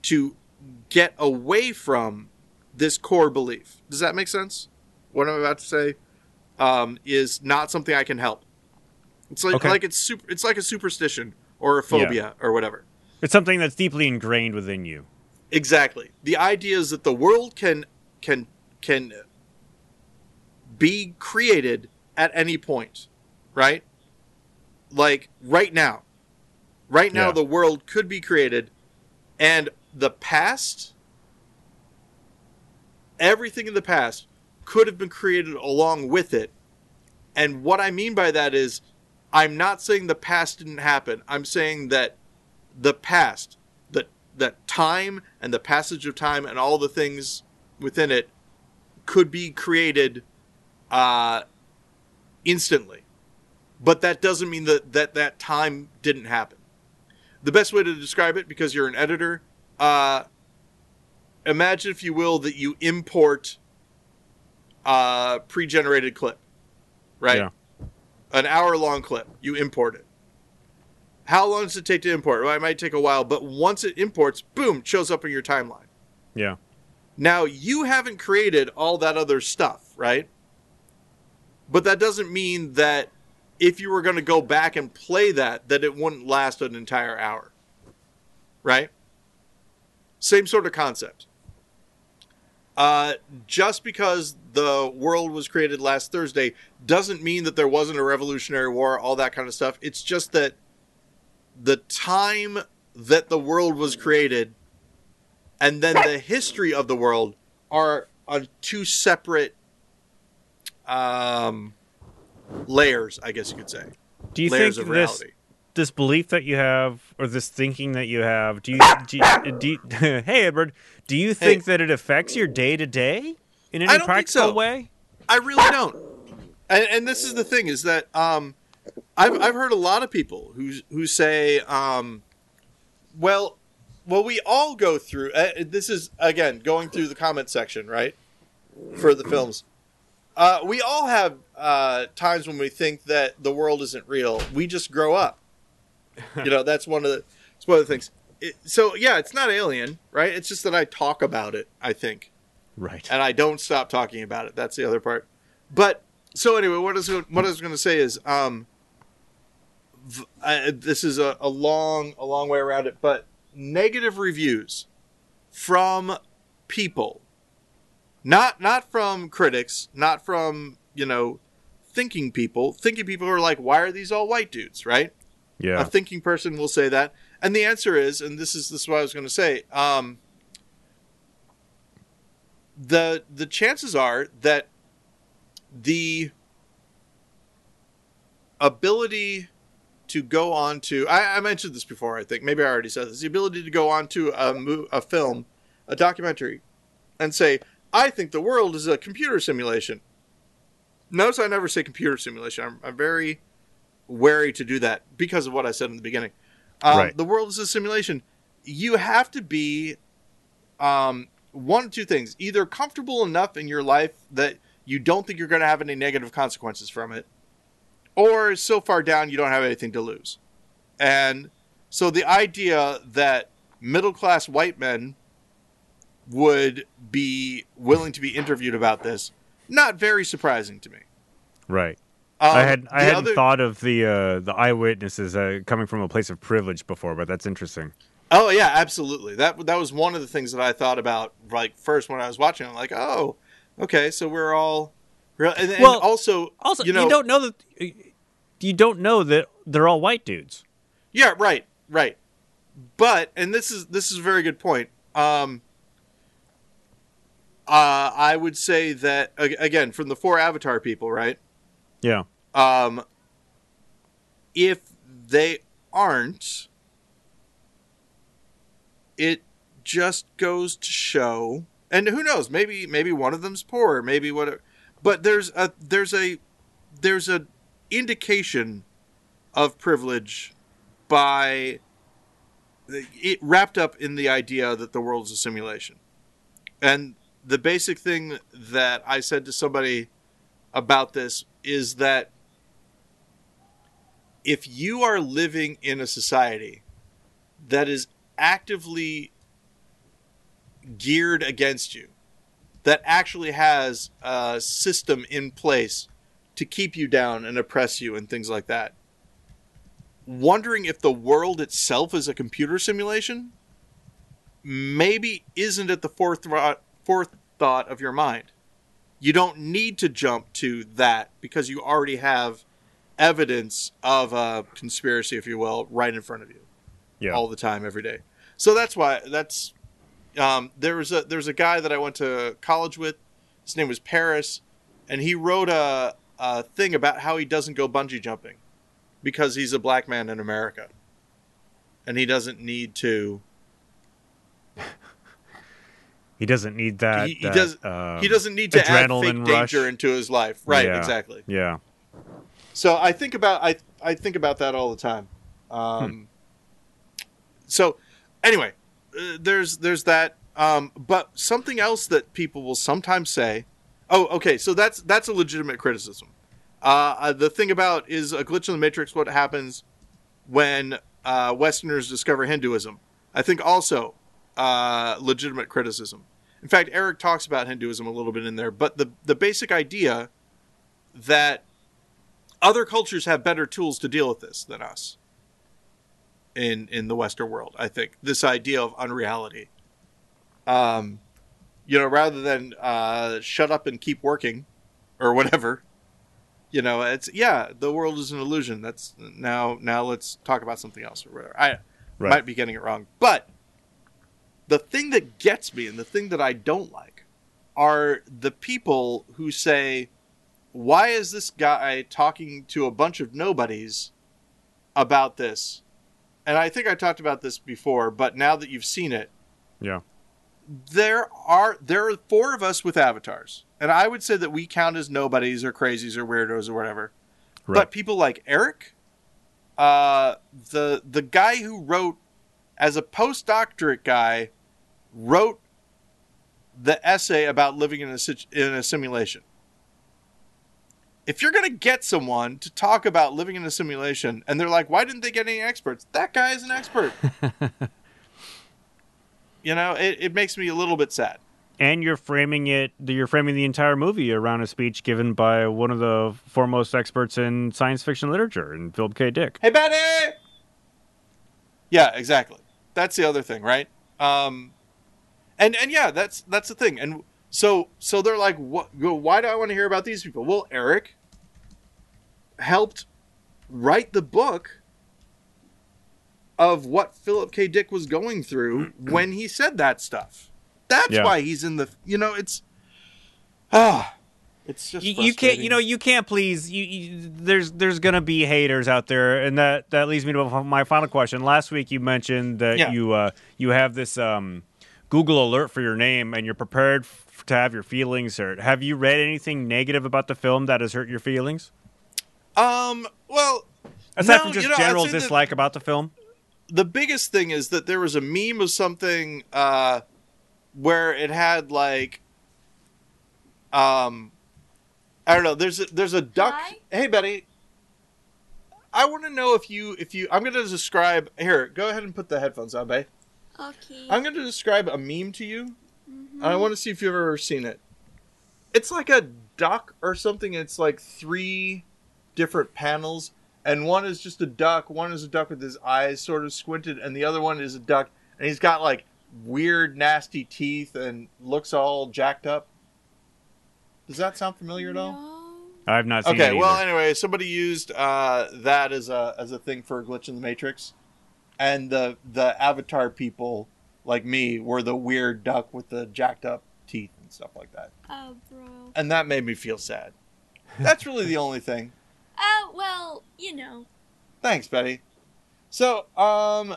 to get away from this core belief. Does that make sense? What I'm about to say um, is not something I can help. It's like Okay. like it's super. It's like a superstition or a phobia or whatever. It's something that's deeply ingrained within you. Exactly. The idea is that the world can can can be created at any point, right? Like right now. Right now Yeah. the world could be created and the past everything in the past could have been created along with it And what I mean by that is, I'm not saying the past didn't happen. I'm saying that the past, that that time and the passage of time and all the things within it could be created uh, instantly. But that doesn't mean that, that that time didn't happen. The best way to describe it, because you're an editor, uh, imagine, if you will, that you import a pre-generated clip, right? Yeah. An hour-long clip. You import it. How long does it take to import? Well, it might take a while, but once it imports, boom, shows up in your timeline. Yeah. Now, you haven't created all that other stuff, right? But that doesn't mean that if you were going to go back and play that, that it wouldn't last an entire hour. Right? Same sort of concept. Uh, just because the world was created last Thursday doesn't mean that there wasn't a Revolutionary War, all that kind of stuff. It's just that the time that the world was created and then the history of the world are on two separate um, layers, I guess you could say. Do you layers think of this reality. this belief that you have or this thinking that you have do you, do you, do you hey edward do you think that it affects your day to day in any I don't think practical so. way I really don't. And, and this is the thing is that um, I've I've heard a lot of people who who say, um, well, well, we all go through. Uh, this is again going through the comment section, right, for the films. Uh, we all have uh, times when we think that the world isn't real. We just grow up. You know, that's one of the. It's one of the things. It, so yeah, it's not alien, right? It's just that I talk about it. I think right and I don't stop talking about it. That's the other part. But so anyway, what is what I was going to say is, um, I, this is a, a long a long way around it, but negative reviews from people, not not from critics, not from you know thinking people. Thinking people are like, why are these all white dudes, right? yeah. A thinking person will say that. And the answer is and this is this is what i was going to say um, the the chances are that the ability to go on to I, I mentioned this before i think. Maybe i already said this. The ability to go on to a, mo- a film a documentary and say i think the world is a computer simulation notice i never say computer simulation i'm, I'm very wary to do that because of what I said in the beginning. Um, Right. The world is a simulation. You have to be um, one of two things: either comfortable enough in your life that you don't think you're going to have any negative consequences from it, or so far down you don't have anything to lose. And so the idea that middle class white men would be willing to be interviewed about this, not very surprising to me. right Um, i had i hadn't other- thought of the uh the eyewitnesses uh, coming from a place of privilege before but that's interesting Oh yeah, absolutely. That that was one of the things that I thought about like first when I was watching. I'm like, oh, okay, so we're all, real and, and Well, also, also you know, don't know that you don't know that they're all white dudes yeah, right, right. But and this is this is a very good point. Um, uh, I would say that again from the four Avatar people, right? yeah Um, if they aren't, it just goes to show, and who knows? Maybe maybe one of them's poor, maybe what. But there's a there's a there's a indication of privilege by it wrapped up in the idea that the world's a simulation, and the basic thing that I said to somebody about this is that if you are living in a society that is actively geared against you, that actually has a system in place to keep you down and oppress you and things like that, wondering if the world itself is a computer simulation maybe isn't at the fourth, fourth thought of your mind you don't need to jump to that because you already have evidence of a conspiracy, if you will, right in front of you yeah all the time, every day. So that's why that's um, there was a there's a guy that I went to college with. His name was Paris, and he wrote a a thing about how he doesn't go bungee jumping because he's a black man in America, and he doesn't need to. He doesn't need that. he, he that, does. um, he doesn't need to add fake rush. danger into his life. Right. Yeah. Exactly. Yeah. So I think about I I think about that all the time. Um, So anyway, uh, there's there's that. Um, but something else that people will sometimes say. Oh, okay. So that's that's a legitimate criticism. Uh, uh, the thing about is a glitch in the matrix. What happens when uh, Westerners discover Hinduism? I think also uh, legitimate criticism. In fact, Eric talks about Hinduism a little bit in there, but the the basic idea that other cultures have better tools to deal with this than us in in the western world i think. This idea of unreality. Um you know rather than uh shut up and keep working or whatever you know it's yeah the world is an illusion. That's now now let's talk about something else or whatever. I Right. might be getting it wrong but the thing that gets me and the thing that i don't like are the people who say why is this guy talking to a bunch of nobodies about this? And I think I talked about this before, but now that you've seen it, Yeah. there are there are four of us with avatars. And I would say that we count as nobodies or crazies or weirdos or whatever. Right. But people like Eric, uh, the the guy who wrote as a postdoctorate guy, wrote the essay about living in a in a simulation. If you're gonna get someone to talk about living in a simulation, and they're like, "Why didn't they get any experts?" That guy is an expert. you know, it, it makes me a little bit sad. and you're framing it you're framing the entire movie around a speech given by one of the foremost experts in science fiction literature and philip k dick Hey, Betty. Yeah, exactly. That's the other thing, right? Um, and and yeah, that's that's the thing. And so so they're like, what? Why do I want to hear about these people? Well, Eric helped write the book of what Philip K. Dick was going through when he said that stuff. That's Yeah. why he's in the. You know, it's ah, it's just you, you can't you know you can't please you, you there's there's gonna be haters out there and that that leads me to my final question last week you mentioned that Yeah. you uh you have this um google alert for your name and you're prepared f- to have your feelings hurt have you read anything negative about the film that has hurt your feelings Um. Well, aside no, from just you know, general say that- dislike about the film the biggest thing is that there was a meme of something uh, where it had like um I don't know. There's a, there's a duck. Hi? Hey Betty, I want to know if you if you I'm going to describe here. Go ahead and put the headphones on, babe. Okay. I'm going to describe a meme to you. Mhm. I want to see if you've ever seen it. It's like a duck or something. It's like three different panels, and one is just a duck. One is a duck with his eyes sort of squinted, and the other one is a duck, and he's got like weird, nasty teeth and looks all jacked up. Does that sound familiar at all? No. i've not seen it. Okay, well, anyway, somebody used uh, that as a as a thing for a glitch in the matrix, and the the avatar people like me were the weird duck with the jacked up teeth and stuff like that, Oh, bro. and that made me feel sad. That's really the only thing. Oh, well, you know. Thanks, Betty. So, um,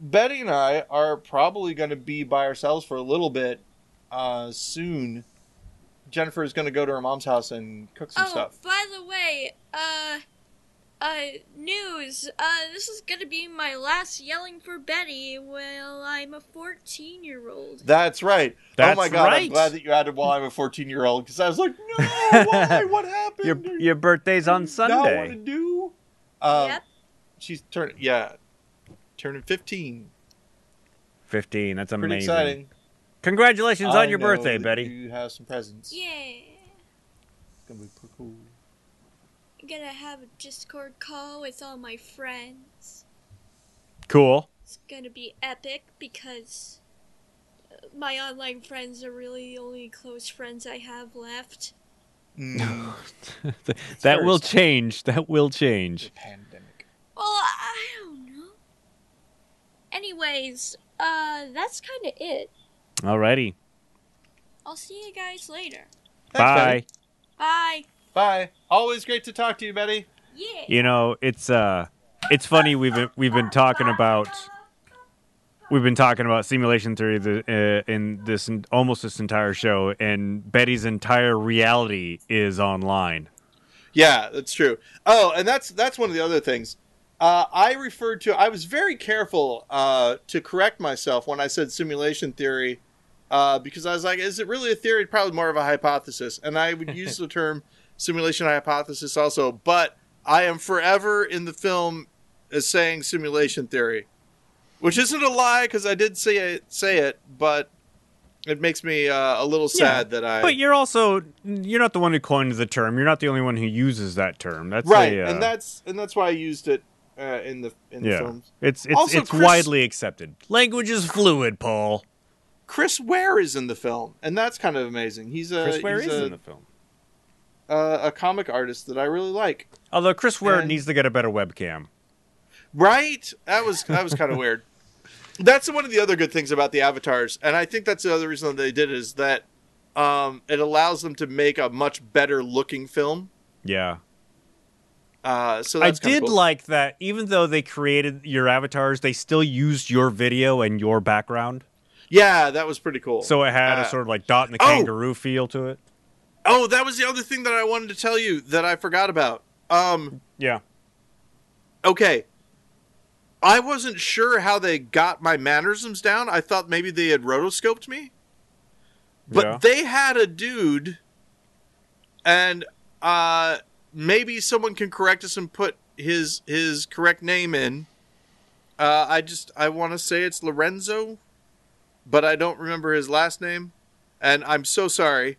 Betty and I are probably going to be by ourselves for a little bit uh, soon. Jennifer is going to go to her mom's house and cook some oh, stuff. by the way, uh, uh, news. Uh, this is gonna be my last yelling for Betty while I'm a 14 year old. That's right. That's oh my god, I'm glad that you added while I'm a 14 year old because I was like, no, why? What happened? your your birthday's on Not sunday want to do. Um, yep. She's turning, yeah, turning 15. 15 that's Pretty amazing exciting. congratulations I on your know birthday that betty You have some presents. Yeah. It's gonna be pretty cool. I'm gonna have a Discord call with all my friends. cool It's gonna be epic because uh, my online friends are really the only close friends I have left. No, that very will change that will change pandemic. Well, I don't know. Anyways, uh, that's kind of it. alrighty I'll see you guys later. Thanks, bye Betty. Bye. Bye. Always great to talk to you, Betty. Yeah. You know, it's uh, it's funny we've been, we've been talking about we've been talking about simulation theory the, uh, in this almost this entire show, and Betty's entire reality is online. Yeah, that's true. Oh, and that's that's one of the other things. Uh, I referred to. I was very careful uh, to correct myself when I said simulation theory, uh, because I was like, "Is it really a theory? Probably more of a hypothesis." And I would use the term simulation hypothesis also. But I am forever in the film as saying simulation theory, which isn't a lie because I did say it. Say it, but it makes me uh, a little sad that I. But you're also you're not the one who coined the term. You're not the only one who uses that term. That's right, a, uh, and that's and that's why I used it uh, in the in the films. It's it's Also, it's Chris- widely accepted. Language is fluid, Paul. Chris Ware is in the film, and that's kind of amazing. He's a Chris Ware he's is a, in the film. Uh, a comic artist that I really like. Although Chris Ware needs to get a better webcam. Right? That was that was kind of weird. That's one of the other good things about the avatars, and I think that's the other reason that they did it is that um, it allows them to make a much better looking film. Yeah. Uh, so I did cool. like that even though they created your avatars, they still used your video and your background. Yeah, that was pretty cool. So it had Uh, a sort of like dot and the oh! kangaroo feel to it. Oh, that was the other thing that I wanted to tell you that I forgot about. Um, Yeah. okay. I wasn't sure how they got my mannerisms down. I thought maybe they had rotoscoped me. But Yeah. they had a dude and uh maybe someone can correct us and put his his correct name in. Uh I just I want to say it's Lorenzo, but I don't remember his last name and I'm so sorry.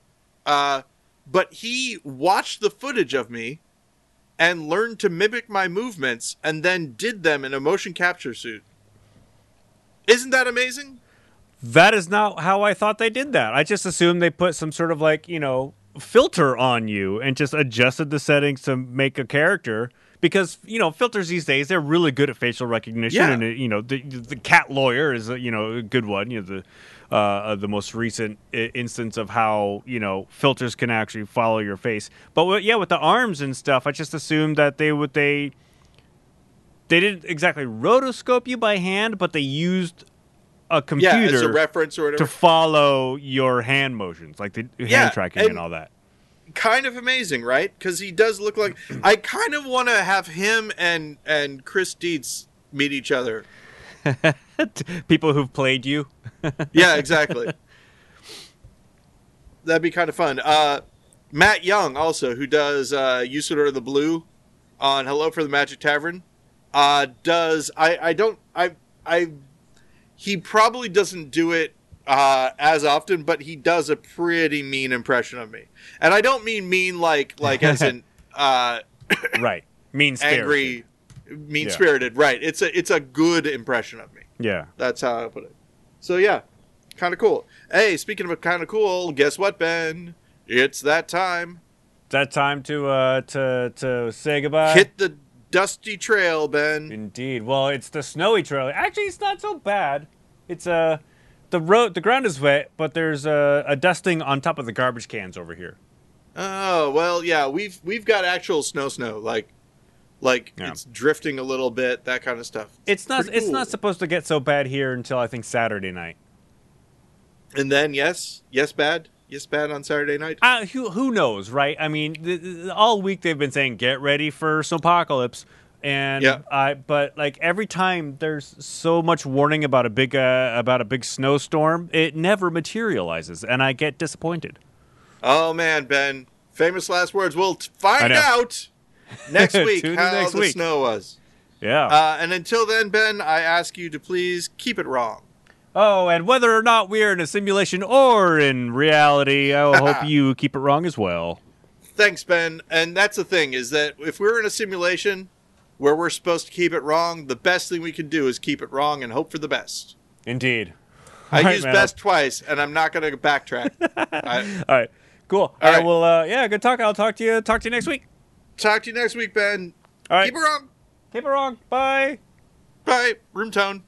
Uh but he watched the footage of me and learned to mimic my movements and then did them in a motion capture suit. Isn't that amazing? That is not how I thought they did that. I just assumed they put some sort of like, you know, filter on you and just adjusted the settings to make a character because, you know, filters these days they're really good at facial recognition Yeah. and uh, you know, the the cat lawyer is, uh, you know, a good one, you know, the uh, the most recent instance of how you know filters can actually follow your face. But yeah, with the arms and stuff, I just assumed that they would they they didn't exactly rotoscope you by hand, but they used a computer Yeah, as a reference or to follow your hand motions, like the hand Yeah, tracking and, and- all that. kind of amazing, right? Because he does look like. I kind of want to have him and and Chris Dietz meet each other. People who've played you. Yeah, exactly. That'd be kind of fun. Uh, Matt Young also, who does uh, Usidore the Blue on Hello for the Magic Tavern, uh, does I I don't I I he probably doesn't do it uh, as often, but he does a pretty mean impression of me, and I don't mean mean like like as in uh, right. Mean angry, mean spirited. Right? It's a it's a good impression of me. Yeah. That's how I put it. So yeah, kind of cool. Hey, speaking of kind of cool, guess what, Ben? It's that time. That time to uh to to say goodbye. Hit the dusty trail, Ben. Indeed. Well, it's the snowy trail. Actually, it's not so bad. It's uh the road the ground is wet, but there's a, a dusting on top of the garbage cans over here. Oh well, yeah, we've we've got actual snow, snow like like Yeah. it's drifting a little bit, that kind of stuff. It's not it's cool. not supposed to get so bad here until I think Saturday night. And then yes, yes, bad, yes, bad on Saturday night. Uh, who who knows, right? I mean, th- th- all week they've been saying get ready for snowpocalypse, and Yeah. I but like every time there's so much warning about a big uh, about a big snowstorm, it never materializes, and I get disappointed. Oh man, Ben, famous last words. We'll t- find out next week how next the week. snow was. Yeah. Uh, and until then, Ben, I ask you to please keep it wrong. oh, and whether or not we're in a simulation or in reality, I hope you keep it wrong as well. Thanks, Ben. And that's the thing is that if we're in a simulation where we're supposed to keep it wrong, the best thing we can do is keep it wrong and hope for the best. Indeed. I right, used man. best twice, and I'm not going to backtrack. I, All right. Cool. All right. Will. Uh, yeah. Good talk. I'll talk to you. Talk to you next week. Talk to you next week, Ben. All right. Keep it wrong. Keep it wrong. Bye. Bye. Room tone.